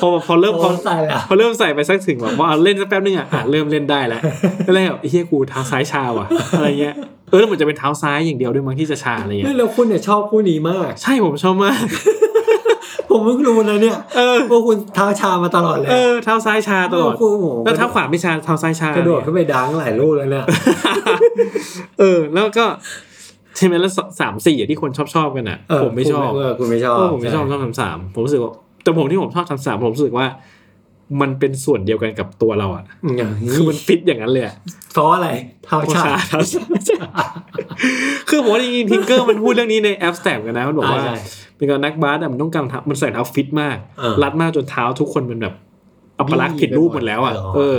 พอพอเริ่มพอโใส่ละพอเริ่มใส่ไปสักถึงแบบว่าเล่นสักแป๊บนึงอะอะเริ่มเล่นได้แล้วก็เลยแบบไอ้เฮียกูเท้าซ้ายชาว่ะอะไรเงี้ยเออแล้วเหมือนจะเป็นเท้าซ้ายอย่างเดียวด้วยมั้งที่จะชาอะไรเงี้เฮ้ยยแล้วคุณเนี่ยชอบคู่นี้มาก ใช่ผมชอบมากผมเพิ่งรู้นะเนี่ยเออว่าคุณเท้าชามาตลอดเลยเออเท้าซ้ายชาตลอดโอ้โหแล้วเท้าขวาไม่ชาเท้าซ้ายชากระโดดขึ้นไปดังหลายลูกแล้วเนี่ยเออ แล้วก็ใช่ไหมแล้วสามสี่อะที่คนชอบชอบๆกันอะเออผมไม่ชอบเออคุณไม่ชอบเออผมไม่ชอบชอบสามสามผมรู้สึกว่า แต่ผมที่ผมชอบสามสามผมรู้สึกว่า มันเป็นส่วนเดียวกันกับตัวเราอะอืมอย่างนี้คือมันฟิตอย่างนั้นเลยอะเพราะอะไรเท้าชาเท้าชาคือผมว่าจริงๆ Tinker มันพูดเรื่องนี้ใน Abstract กันนะมันบอกว่าใช่เป็นการนักบาสอะมันต้องการเท้ามันใส่เท้าฟิตมากเออรัดมากจนเท้าทุกคนมันแบบอัปลักษณ์ผิดรูปหมดแล้วอะเหรอเออ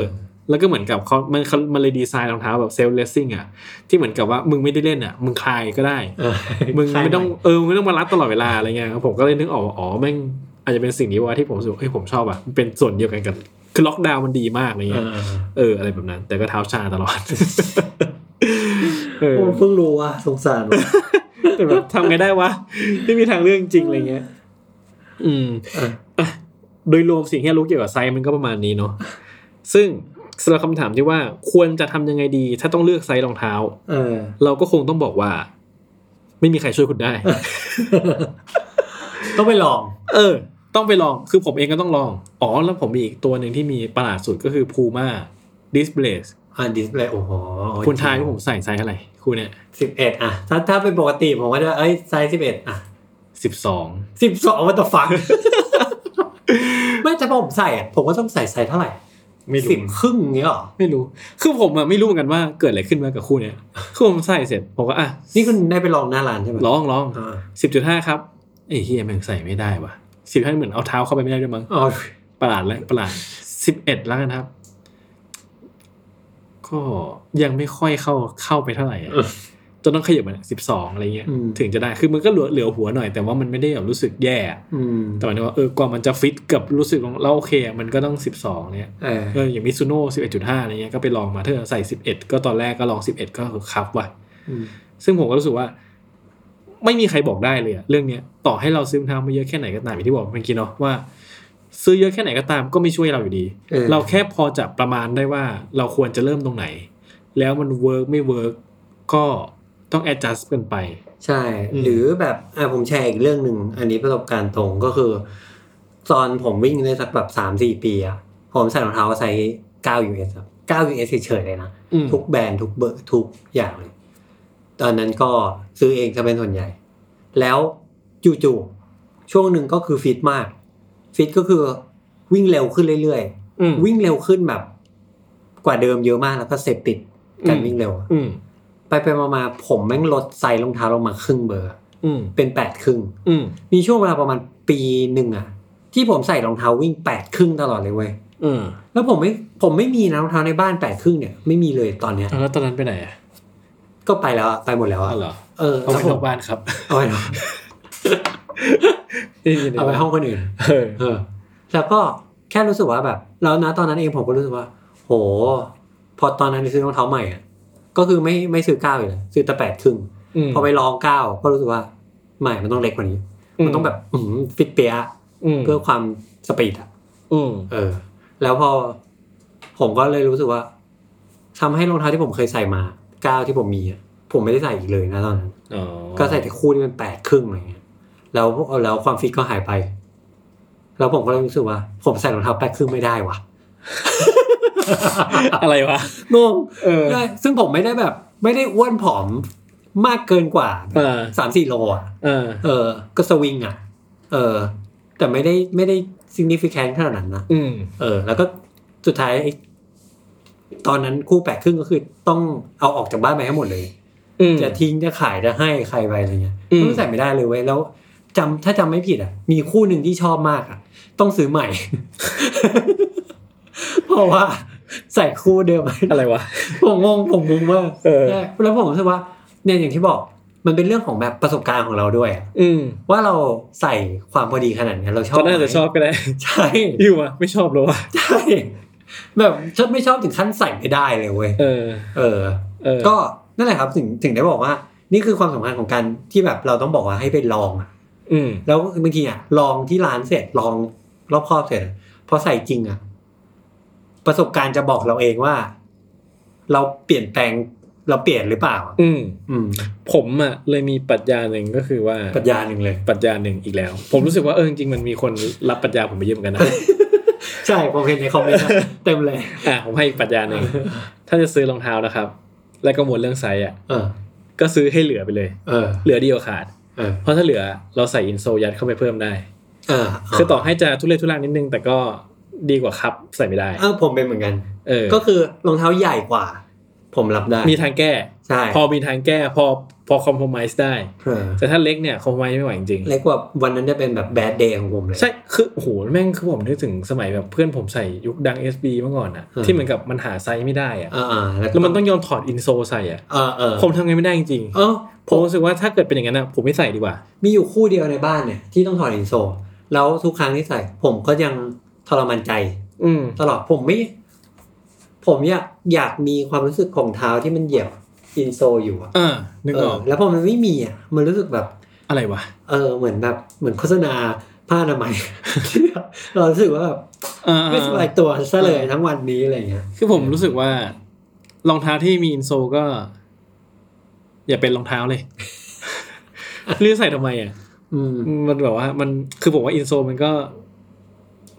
แล้วก็เหมือนกับเขามันเขามันเลยดีไซน์รองเท้าแบบ self-lacing อะ ที่เหมือนกับว่ามึงไม่ได้เล่นอะ มึงคลายก็ได้เออมึงใช่ไม่ต้องหน่ยเออ มึงไม่ต้องมารัดตลอดเวลาอะไรเงี้ยผมก็เลยนึกออกว่าอ๋อแม่ง อาจจะเป็นสิ่งนี้ว่าที่ผมรู้สึกว่าเฮ้ยผมชอบอะมันเป็นส่วนเดียวกันกับคือล็อกดาวน์มันดีมากอะไรเอเงี้ยอเอออะไรแบบนั้น แต่ก็เท้าชาตลอดเออผมเพิ่งรู้ว่าสงสารว่ะแต่แบบทำไงได้วะไม่มีทางเรื่องจริงอะไรเงี้ย อืมเอออะโดยรวมสิ่งที่รู้เกี่ยวกับไซส์มันก็ประมาณนี้เนาะซึ่งสำหรับคำถามที่ว่าควรจะทำยังไงดี ถ้าต้องเลือกไซส์รองเท้า เออ เราก็คงต้องบอกว่า ไม่มีใครช่วยคุณได้ ต้องไปลอง เออ ต้องไปลองคือผมเองก็ต้องลอง อ๋อ แล้วผมมีอีกตัวหนึ่งที่มีประหลาดสุดก็คือ Puma Disc Blaze อ่า Disc Blaze โอ้โหคุณทายว่าผมใส่ไซส์อะไรคู่เนี้ยสิบเอ็ดอะถ้าถ้าเป็นปกติผมก็จะเอ้ยไซส์สิบเอ็ดอะสิบสองสิบสองวันต่อฟังไม่แต่พอผมใส่อะผมก็ต้องใส่ไซส์เท่าไหร่ไม่รู้สิบครึ่งเงี้ยเหรอไม่รู้ คือผมอะไม่รู้เหมือนกันว่าเกิดอะไรขึ้นมากับคู่เนี้ยคือผมใส่เสร็จผมก็อะนี่คุณได้ไปลองหน้าร้านใช่ไหมลองลองอ่าสิบจุดห้าครับไอ้เฮียแม่งใส่ไม่ได้ว่ะ สิบห้าเหมือนเอาเท้าเข้าไปไม่ได้ด้วยมั้งอ๋อประหลาดแล้วประหลาดสิบเอ็ดแล้วกันครับ ก็ยังไม่ค่อยเข้าเข้าไปเท่าไหร่อะจจะต้องขยับมาสิบสองอะไรเงี้ยอืมถึงจะได้คือมันก็เหลือเหลือหัวหน่อยแต่ว่ามันไม่ได้แบบรู้สึกแย่อะอืมแต่หมายถึงว่าเออกว่ามันจะฟิตกับรู้สึกแล้วโอเคอะมันก็ต้องสิบสองเนี่ยเออเอออย่างมิซูโน่สิบเอ็ดจุดห้าอะไรเงี้ยก็ไปลองมาถ้าใส่สิบเอ็ดก็ตอนแรกก็ลองสิบเอ็ดก็คือคับว่ะอืมซึ่งผมก็รู้สึกว่า ไม่มีใครบอกได้เลยอะเรื่องเนี้ยต่อให้เราซื้อรองเท้ามาเยอะแค่ไหนก็ตามอย่างที่บอกเมื่อกี้เนาะว่า ซื้อเยอะแค่ไหนก็ตามก็ไม่ช่วยเราอยู่ดีเออเราแค่พอจะประมาณได้ว่าเราควรจะเริ่มตรงไหน แล้วมัน work ไม่ work ก็ต้อง adjust กันไป ใช่อืมหรือแบบอะผมแชร์อีกเรื่องหนึ่งอันนี้ประสบการณ์ตรงก็คือ ตอนผมวิ่งได้สักแบบสามสี่ปีอะผมใส่รองเท้าไซส์เก้า US ครับเก้า US เฉยๆเลยนะอืมทุกแบรนด์ทุกเบอร์ทุกอย่างเลย ตอนนั้นก็ซื้อเองจะเป็นส่วนใหญ่ แล้วจู่ๆช่วงหนึ่งก็คือฟิตมาก ฟิตก็คือวิ่งเร็วขึ้นเรื่อยๆอืมวิ่งเร็วขึ้นแบบ กว่าเดิมเยอะมากแล้วก็เสพติดการอืมวิ่งเร็วอืมไปไปๆมาๆผมแม่งลดไซส์รองเท้าลงมาครึ่งเบอร์อืมเป็นแปดครึ่งอืมมีช่วงเวลาประมาณปีหนึ่งอะที่ผมใส่รองเท้าวิ่งแปดครึ่งตลอดเลยเว้ยอืมแล้วผมไม่ผมไม่มีนะรองเท้าในบ้านแปดครึ่งเนี่ยไม่มีเลยตอนเนี้ยแล้วตอนนั้นไปไหนอะ ก็ไปแล้วอะไปหมดแล้วอะอ๋อเหรอเออเอาแล้วไปผนมอกบ้านครับเอาไปเอาไปห้องคนอื่นเออเออ แล้วก็แค่รู้สึกว่าแบบ แล้วนะตอนนั้นเองผมก็รู้สึกว่า โห พอตอนนั้นไปซื้อรองเท้าใหม่อะก็คือไม่ไม่ซื้อเก้าอยู่แล้วซื้อแต่แปดครึ่งมพอไปลองเก้าก็รู้สึกว่าใหม่มันต้องเล็กกว่านี้ มันต้องแบบอืมฟิตเปียะอืมเพื่อความสปีดอะอืมเออ แล้วพอผมก็เลยรู้สึกว่าทำให้รองเท้าที่ผมเคยใส่มา ก้าวที่ผมมีอะผมไม่ได้ใส่อีกเลยนะตอนนั้นอ๋อก็ใส่แต่คู่ที่มันแปดครึ่งอะไรเงี้ยแล้วแล้วความฟิตก็หายไป แล้วผมก็เลยรู้สึกว่า ผมใส่รองเท้าแปดครึ่งไม่ได้ว่ะ อะไรวะงงเออได้ซึ่งผมไม่ได้แบบ ไม่ได้อ้วนผอมมากเกินกว่าเออสามสี่โลอะเออเออ ก็สวิงอะ เออ แต่ไม่ได้ไม่ได้ significant ขนาดนั้นนะอืมเออ แล้วก็สุดท้ายไอ้ ตอนนั้นคู่แปดครึ่งก็คือต้องเอาออกจากบ้านไปให้หมดเลยอืมจะทิ้งจะขายจะให้ใครไปอะไรเงี้ยอืมมันใส่ไม่ได้เลยเว้ยแล้วจำถ้าจำไม่ผิดอะ มีคู่หนึ่งที่ชอบมากอะ ต้องซื้อใหม่ เพราะว่าใส่คู่เดิมไม่ได้อะไรวะผมงงผมงงมากเออใช่แล้วผมรู้สึกว่าเนี่ยอย่างที่บอกมันเป็นเรื่องของแบบประสบการณ์ของเราด้วยอะอืมว่าเราใส่ความพอดีขนาดเนี้ยเราชอบตอนนั้นอาจจะไหมชอบก็ได้ ใช่อยู่วะไม่ชอบหรอวะใช่ แบบฉันไม่ชอบถึงขั้นใส่ไม่ได้เลยเว้ยเออเออ เออ ก็นั่นแหละครับถึงถึงได้บอกว่า นี่คือความสำคัญของการที่แบบเราต้องบอกว่าให้ไปลองอะอืมแล้วบางทีอะลองที่ร้านเสร็จลองรอบครอบเสร็จพอใส่จริงอะ ประสบการณ์จะบอกเราเองว่า เราเปลี่ยนแปลงเราเปลี่ยนหรือเปล่า อืม อืม ผมอะเลยมีปรัชญาหนึ่งก็คือว่าปรัชญาหนึ่งเลยปรัชญาหนึ่งอีกแล้ว ผมรู้สึกว่าเออจริงๆมันมีคนรับปรัชญาผมไปเยอะเหมือนกันนะ ใช่ผมเห็นในคอมเมนต์นะเต็มเลยอะผมให้อีกปรัชญาหนึ่งถ้าจะซื้อรองเท้านะครับ และกังวลเรื่องไซส์อะเออก็ซื้อให้เหลือไปเลยเออเหลือดีกว่าขาดเออเพราะถ้าเหลือเราใส่ insole ยัดเข้าไปเพิ่มได้เออคือต่อให้จะทุเรศทุรังนิดนึง แต่ก็ดีกว่าครับใส่ไม่ได้เออผมเป็นเหมือนกันเออก็คือรองเท้าใหญ่กว่า ผมรับได้ มีทางแก้ใช่พอมีทางแก้พอ พอคอมโพม i s e ได้เออแต่ถ้าเล็กเนี่ยคอมโพม i s e ไม่ไหวจริงเล็กกว่าวันนั้นจะเป็นแบบ bad day ของผมเลยๆใช่คือโอ้โหแม่งคือผมนึกถึงสมัยแบบเพื่อนผมใส่ยุคดัง SB เมื่อก่อนอะอืมที่เหมือนกับมันหาไซส์ไม่ได้อะอ่าอ่าแล้วแล้วมันต้องยอมถอด insole ใส่อะเออเออผมทำไงไม่ได้จริงเออๆผมรู้สึกว่าถ้าเกิดเป็นอย่างนั้นอะผมไม่ใส่ดีกว่า มีอยู่คู่เดียวในบ้านเนี่ยที่ต้องถอด insole แล้วทุกครั้งที่ใส่ ผมก็ยังทรมานใจ อืมตลอดผมไม่ ผมอยากอยากมีความรู้สึกของเท้าที่มันเหยียบ insole อยู่อะอ่านึกเออออกแล้วพอมันไม่มีอะมันรู้สึกแบบอะไรวะเออเหมือนแบบเหมือนโฆษณาผ้าอนามัยเรารู้สึกว่าแบบอ่าไม่สบายตัวซะเลยทั้งวันนี้อะไรเงี้ยคือผมรู้สึกว่ารองเท้าที่มี insole ก็ อย่าเป็นรองเท้าเลยเลือกใส่ทำไมอะอืมมันแบบว่า มันคือผมว่า insole มันก็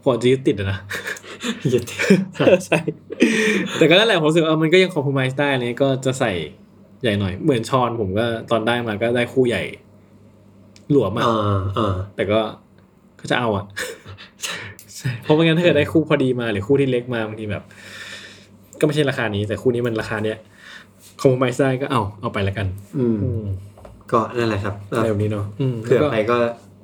พอจะยึดติดอะนะหยุดใช่แต่ก็นั่นแหละผมรู้สึกว่ามันก็ยังคอม p r o m i s e ได้เลยก็จะใส่ ใหญ่หน่อย เหมือนฌอนผมก็ตอนได้มาก็ได้คู่ใหญ่ หลวมอะอ่าอ่าแต่ก็ก็จะเอาอะใช่เพราะไม่งั้นถ้าเกิดได้คู่พอดีมาหรือคู่ที่เล็กมาบางทีแบบ ก็ไม่ใช่ราคานี้ แต่คู่นี้มันราคาเนี้ยคอม p r o m i s e ได้ก็เอาเอาไปละกัน อืมอืมก็นั่นแหละครับอะไรแบบนี้เนาะอืมเผื่อแล้วก็ไปก็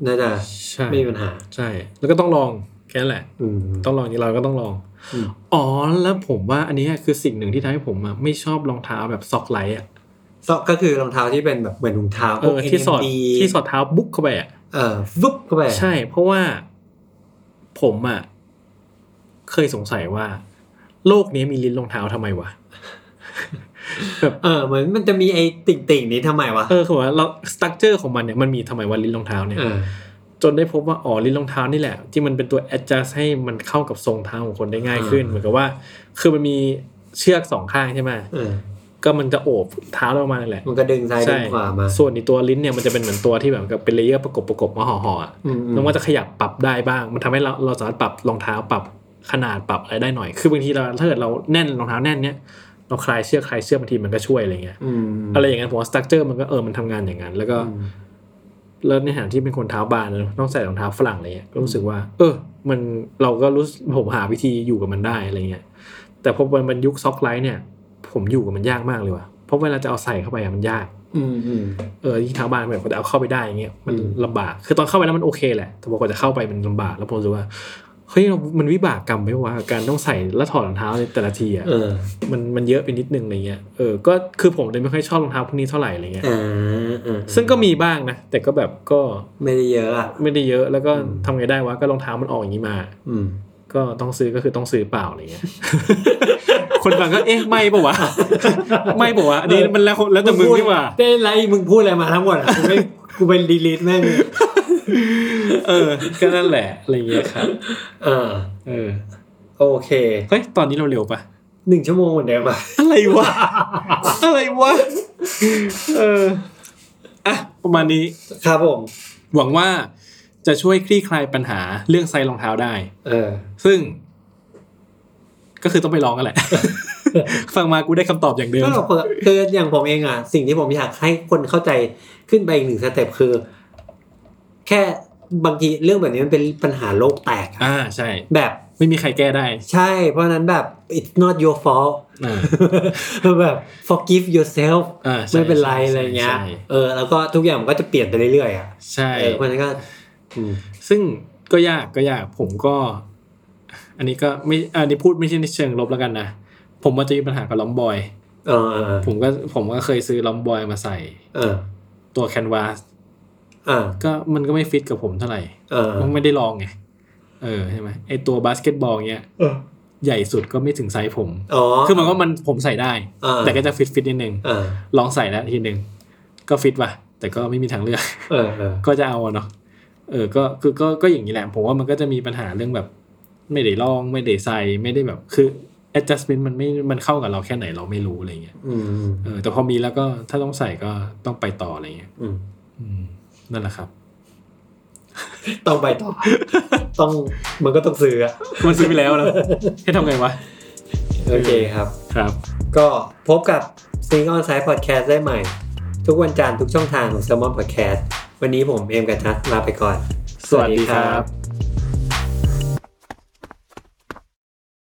น่าจะใช่ไม่มีปัญหา ใช่ แล้วก็ต้องลองแค่นั้นแหละอืมต้องลองนี้เราก็ต้องลองอืมอ๋อแล้วผมว่าอันนี้คือสิ่งหนึ่งที่ทำให้ผมอะไม่ชอบรองเท้าแบบซอกไลท์อะซอ กก็คือรองเท้าที่เป็นแบบเหมือนถุงเท้าเออที่สอด NMD ที่สอดเท้าบุ๊กเข้าไปอะเออวุบเข้าไปใช่ เพราะว่าผมอะเคยสงสัยว่า โลกนี้มีลิ้นรองเท้าทำไมวะแบบเออเหมือนมันจะมีไอ้ติ่งๆนี้ทำไมวะเออคือว่าเราสตั๊กเจอร์ของมันเนี่ยมันมีทำไมว่าลิ้นรองเท้าเนี่ยเออจนได้พบว่าอ๋อลิ้นรองเท้านี่แหละ ที่มันเป็นตัว adjust ให้มันเข้ากับทรงเท้าของคนได้ง่ายขึ้นอ่าเหมือนกับว่า คือมันมีเชือกสองข้างใช่ไหมเออ ก็มันจะโอบเท้าเรามานั่นแหละมันก็ดึงซ้ายดึงขวามาส่วนในตัวลิ้นเนี่ยมันจะเป็นเหมือนตัวที่แบบกับเป็น layer ประกบประกบมาห่อห่อๆอะอืมอืมแล้วมันจะขยับปรับได้บ้าง มันทำให้เราเราสามารถปรับรองเท้าปรับขนาดปรับอะไรได้หน่อย คือบางทีเราถ้าเกิดเราแน่นรองเท้าแน่นเนี้ยเราคลายเชือกคลายเชือกบางทีมันก็ช่วยอะไรเงี้ยอืมอะไรอย่างนั้นผมว่า structure มันก็เออมันทำงานอย่างนั้นแล้วก็อืมแล้วในฐานะที่เป็นคนเท้าบานนะต้องใส่รองเท้าฝรั่งอะไรเงี้ยก็รู้สึกว่า เออ มันเราก็รู้สึกผมหาวิธีอยู่กับมันได้อะไรเงี้ยแต่พอมันมันยุคซ็อกไลท์เนี่ย ผมอยู่กับมันยากมากเลยว่ะเพราะเวลาจะเอาใส่เข้าไปอะมันยากอืมอืมเออที่เท้าบานแบบกว่าจะเอาเข้าไปได้อย่างเงี้ยมันอืมลำบากคือตอนเข้าไปแล้วมันโอเคแหละ แต่พอกว่าจะเข้าไปมันลำบากแล้วผมรู้สึกว่าเฮ้ยเรามันวิบากกรรมไหมวะการต้องใส่แล้วถอดรองเท้าในแต่ละทีอะเออมันมันเยอะไปนิดนึงอะไรเงี้ยเออก็คือผมเลยไม่ค่อยชอบรองเท้าพวกนี้เท่าไหร่อะไรเงี้ยอ่าอ่าซึ่งก็มีบ้างนะแต่ก็แบบก็ไม่ได้เยอะอะไม่ได้เยอะแล้วก็อืมทำไงได้วะก็รองเท้ามันออกอย่างนี้มา อืม ก็ต้องซื้อก็คือต้องซื้อเปล่าอะไรเงี้ยคนฟังก็เอ๊ะไม่ปะวะไม่ปะวะอันนี้มันแล้วแล้วแต่มึงนี่หว่าได้ไรมึงพูดอะไรมาทั้งหมดอะกูไม่กูเป็นดีลีทแม่งเลยเออ ก็นั่นแหละอะไรเงี้ยครับเออเออ โอเคเฮ้ยตอนนี้เราเร็วปะหนึ่งชั่วโมงเหมือนเดิมอะอะไรวะ อะไรวะ เอออะประมาณนี้ ครับผม หวังว่า จะช่วยคลี่คลายปัญหาเรื่องไซส์รองเท้าได้ เออ ซึ่ง ก็คือต้องไปลองกันแหละ ฟังมากูได้คำตอบอย่างเดิมก็เราเปิดคืออย่างผมเองอะ สิ่งที่ผมอยากให้คนเข้าใจขึ้นไปอีกหนึ่งสเต็ปคือ แค่บางทีเรื่องแบบนี้มันเป็นปัญหาโลกแตกอะอ่าใช่ แบบไม่มีใครแก้ได้ ใช่ เพราะฉะนั้นแบบ it's not your fault อ่าแบบ forgive yourself อ่าใช่ไม่เป็นไรใช่อะไรเงี้ยใช่เออ แล้วก็ทุกอย่างมันก็จะเปลี่ยนไปเรื่อยๆอะ ใช่เออเพราะฉะนั้นก็อืม ซึ่งก็ยากก็ยากผมก็ อันนี้ก็ไม่อันนี้พูดไม่ใช่ในเชิงลบแล้วกันนะ ผมมันจะมีปัญหากับล้อมบอยเออเออผมก็ผมก็เคยซื้อล้อมบอยมาใส่ เออ ตัวแคนวาสเออก็มันก็ไม่ฟิตกับผมเท่าไหร่เออมันไม่ได้ลองไงเออใช่ไหมไอตัวบาสเกตบอลเนี้ยเออใหญ่สุดก็ไม่ถึงไซส์ผมอ๋อคือมันก็มันผมใส่ได้อ่าแต่ก็จะฟิตฟิตนิดนึงเออลองใส่แล้วทีนึงก็ฟิตว่ะแต่ก็ไม่มีทางเลือกเออเออก็จะเอาอะเนาะ เออก็คือก็ก็อย่างนี้แหละผมว่ามันก็จะมีปัญหาเรื่องแบบ ไม่ได้ลองไม่ได้ใส่ไม่ได้แบบคือ adjustment มันไม่มันเข้ากับเราแค่ไหนเราไม่รู้อะไรเงี้ยอืมอืมเออแต่พอมีแล้วก็ถ้าต้องใส่ก็ต้องไปต่ออะไรเงี้ยอืมอืมนั่นแหละครับ ต้องไปต่อ ต้องมันก็ต้องซื้ออะมันซื้อไปแล้วนะให้ทำไงวะ โอเคครับครับ ก็พบกับ Sing On Side Podcast ได้ใหม่ ทุกวันจันทร์ทุกช่องทางของ s ซ l m o n Podcast วันนี้ผมเอมกับนัทลาไปก่อน สวัสดีครับ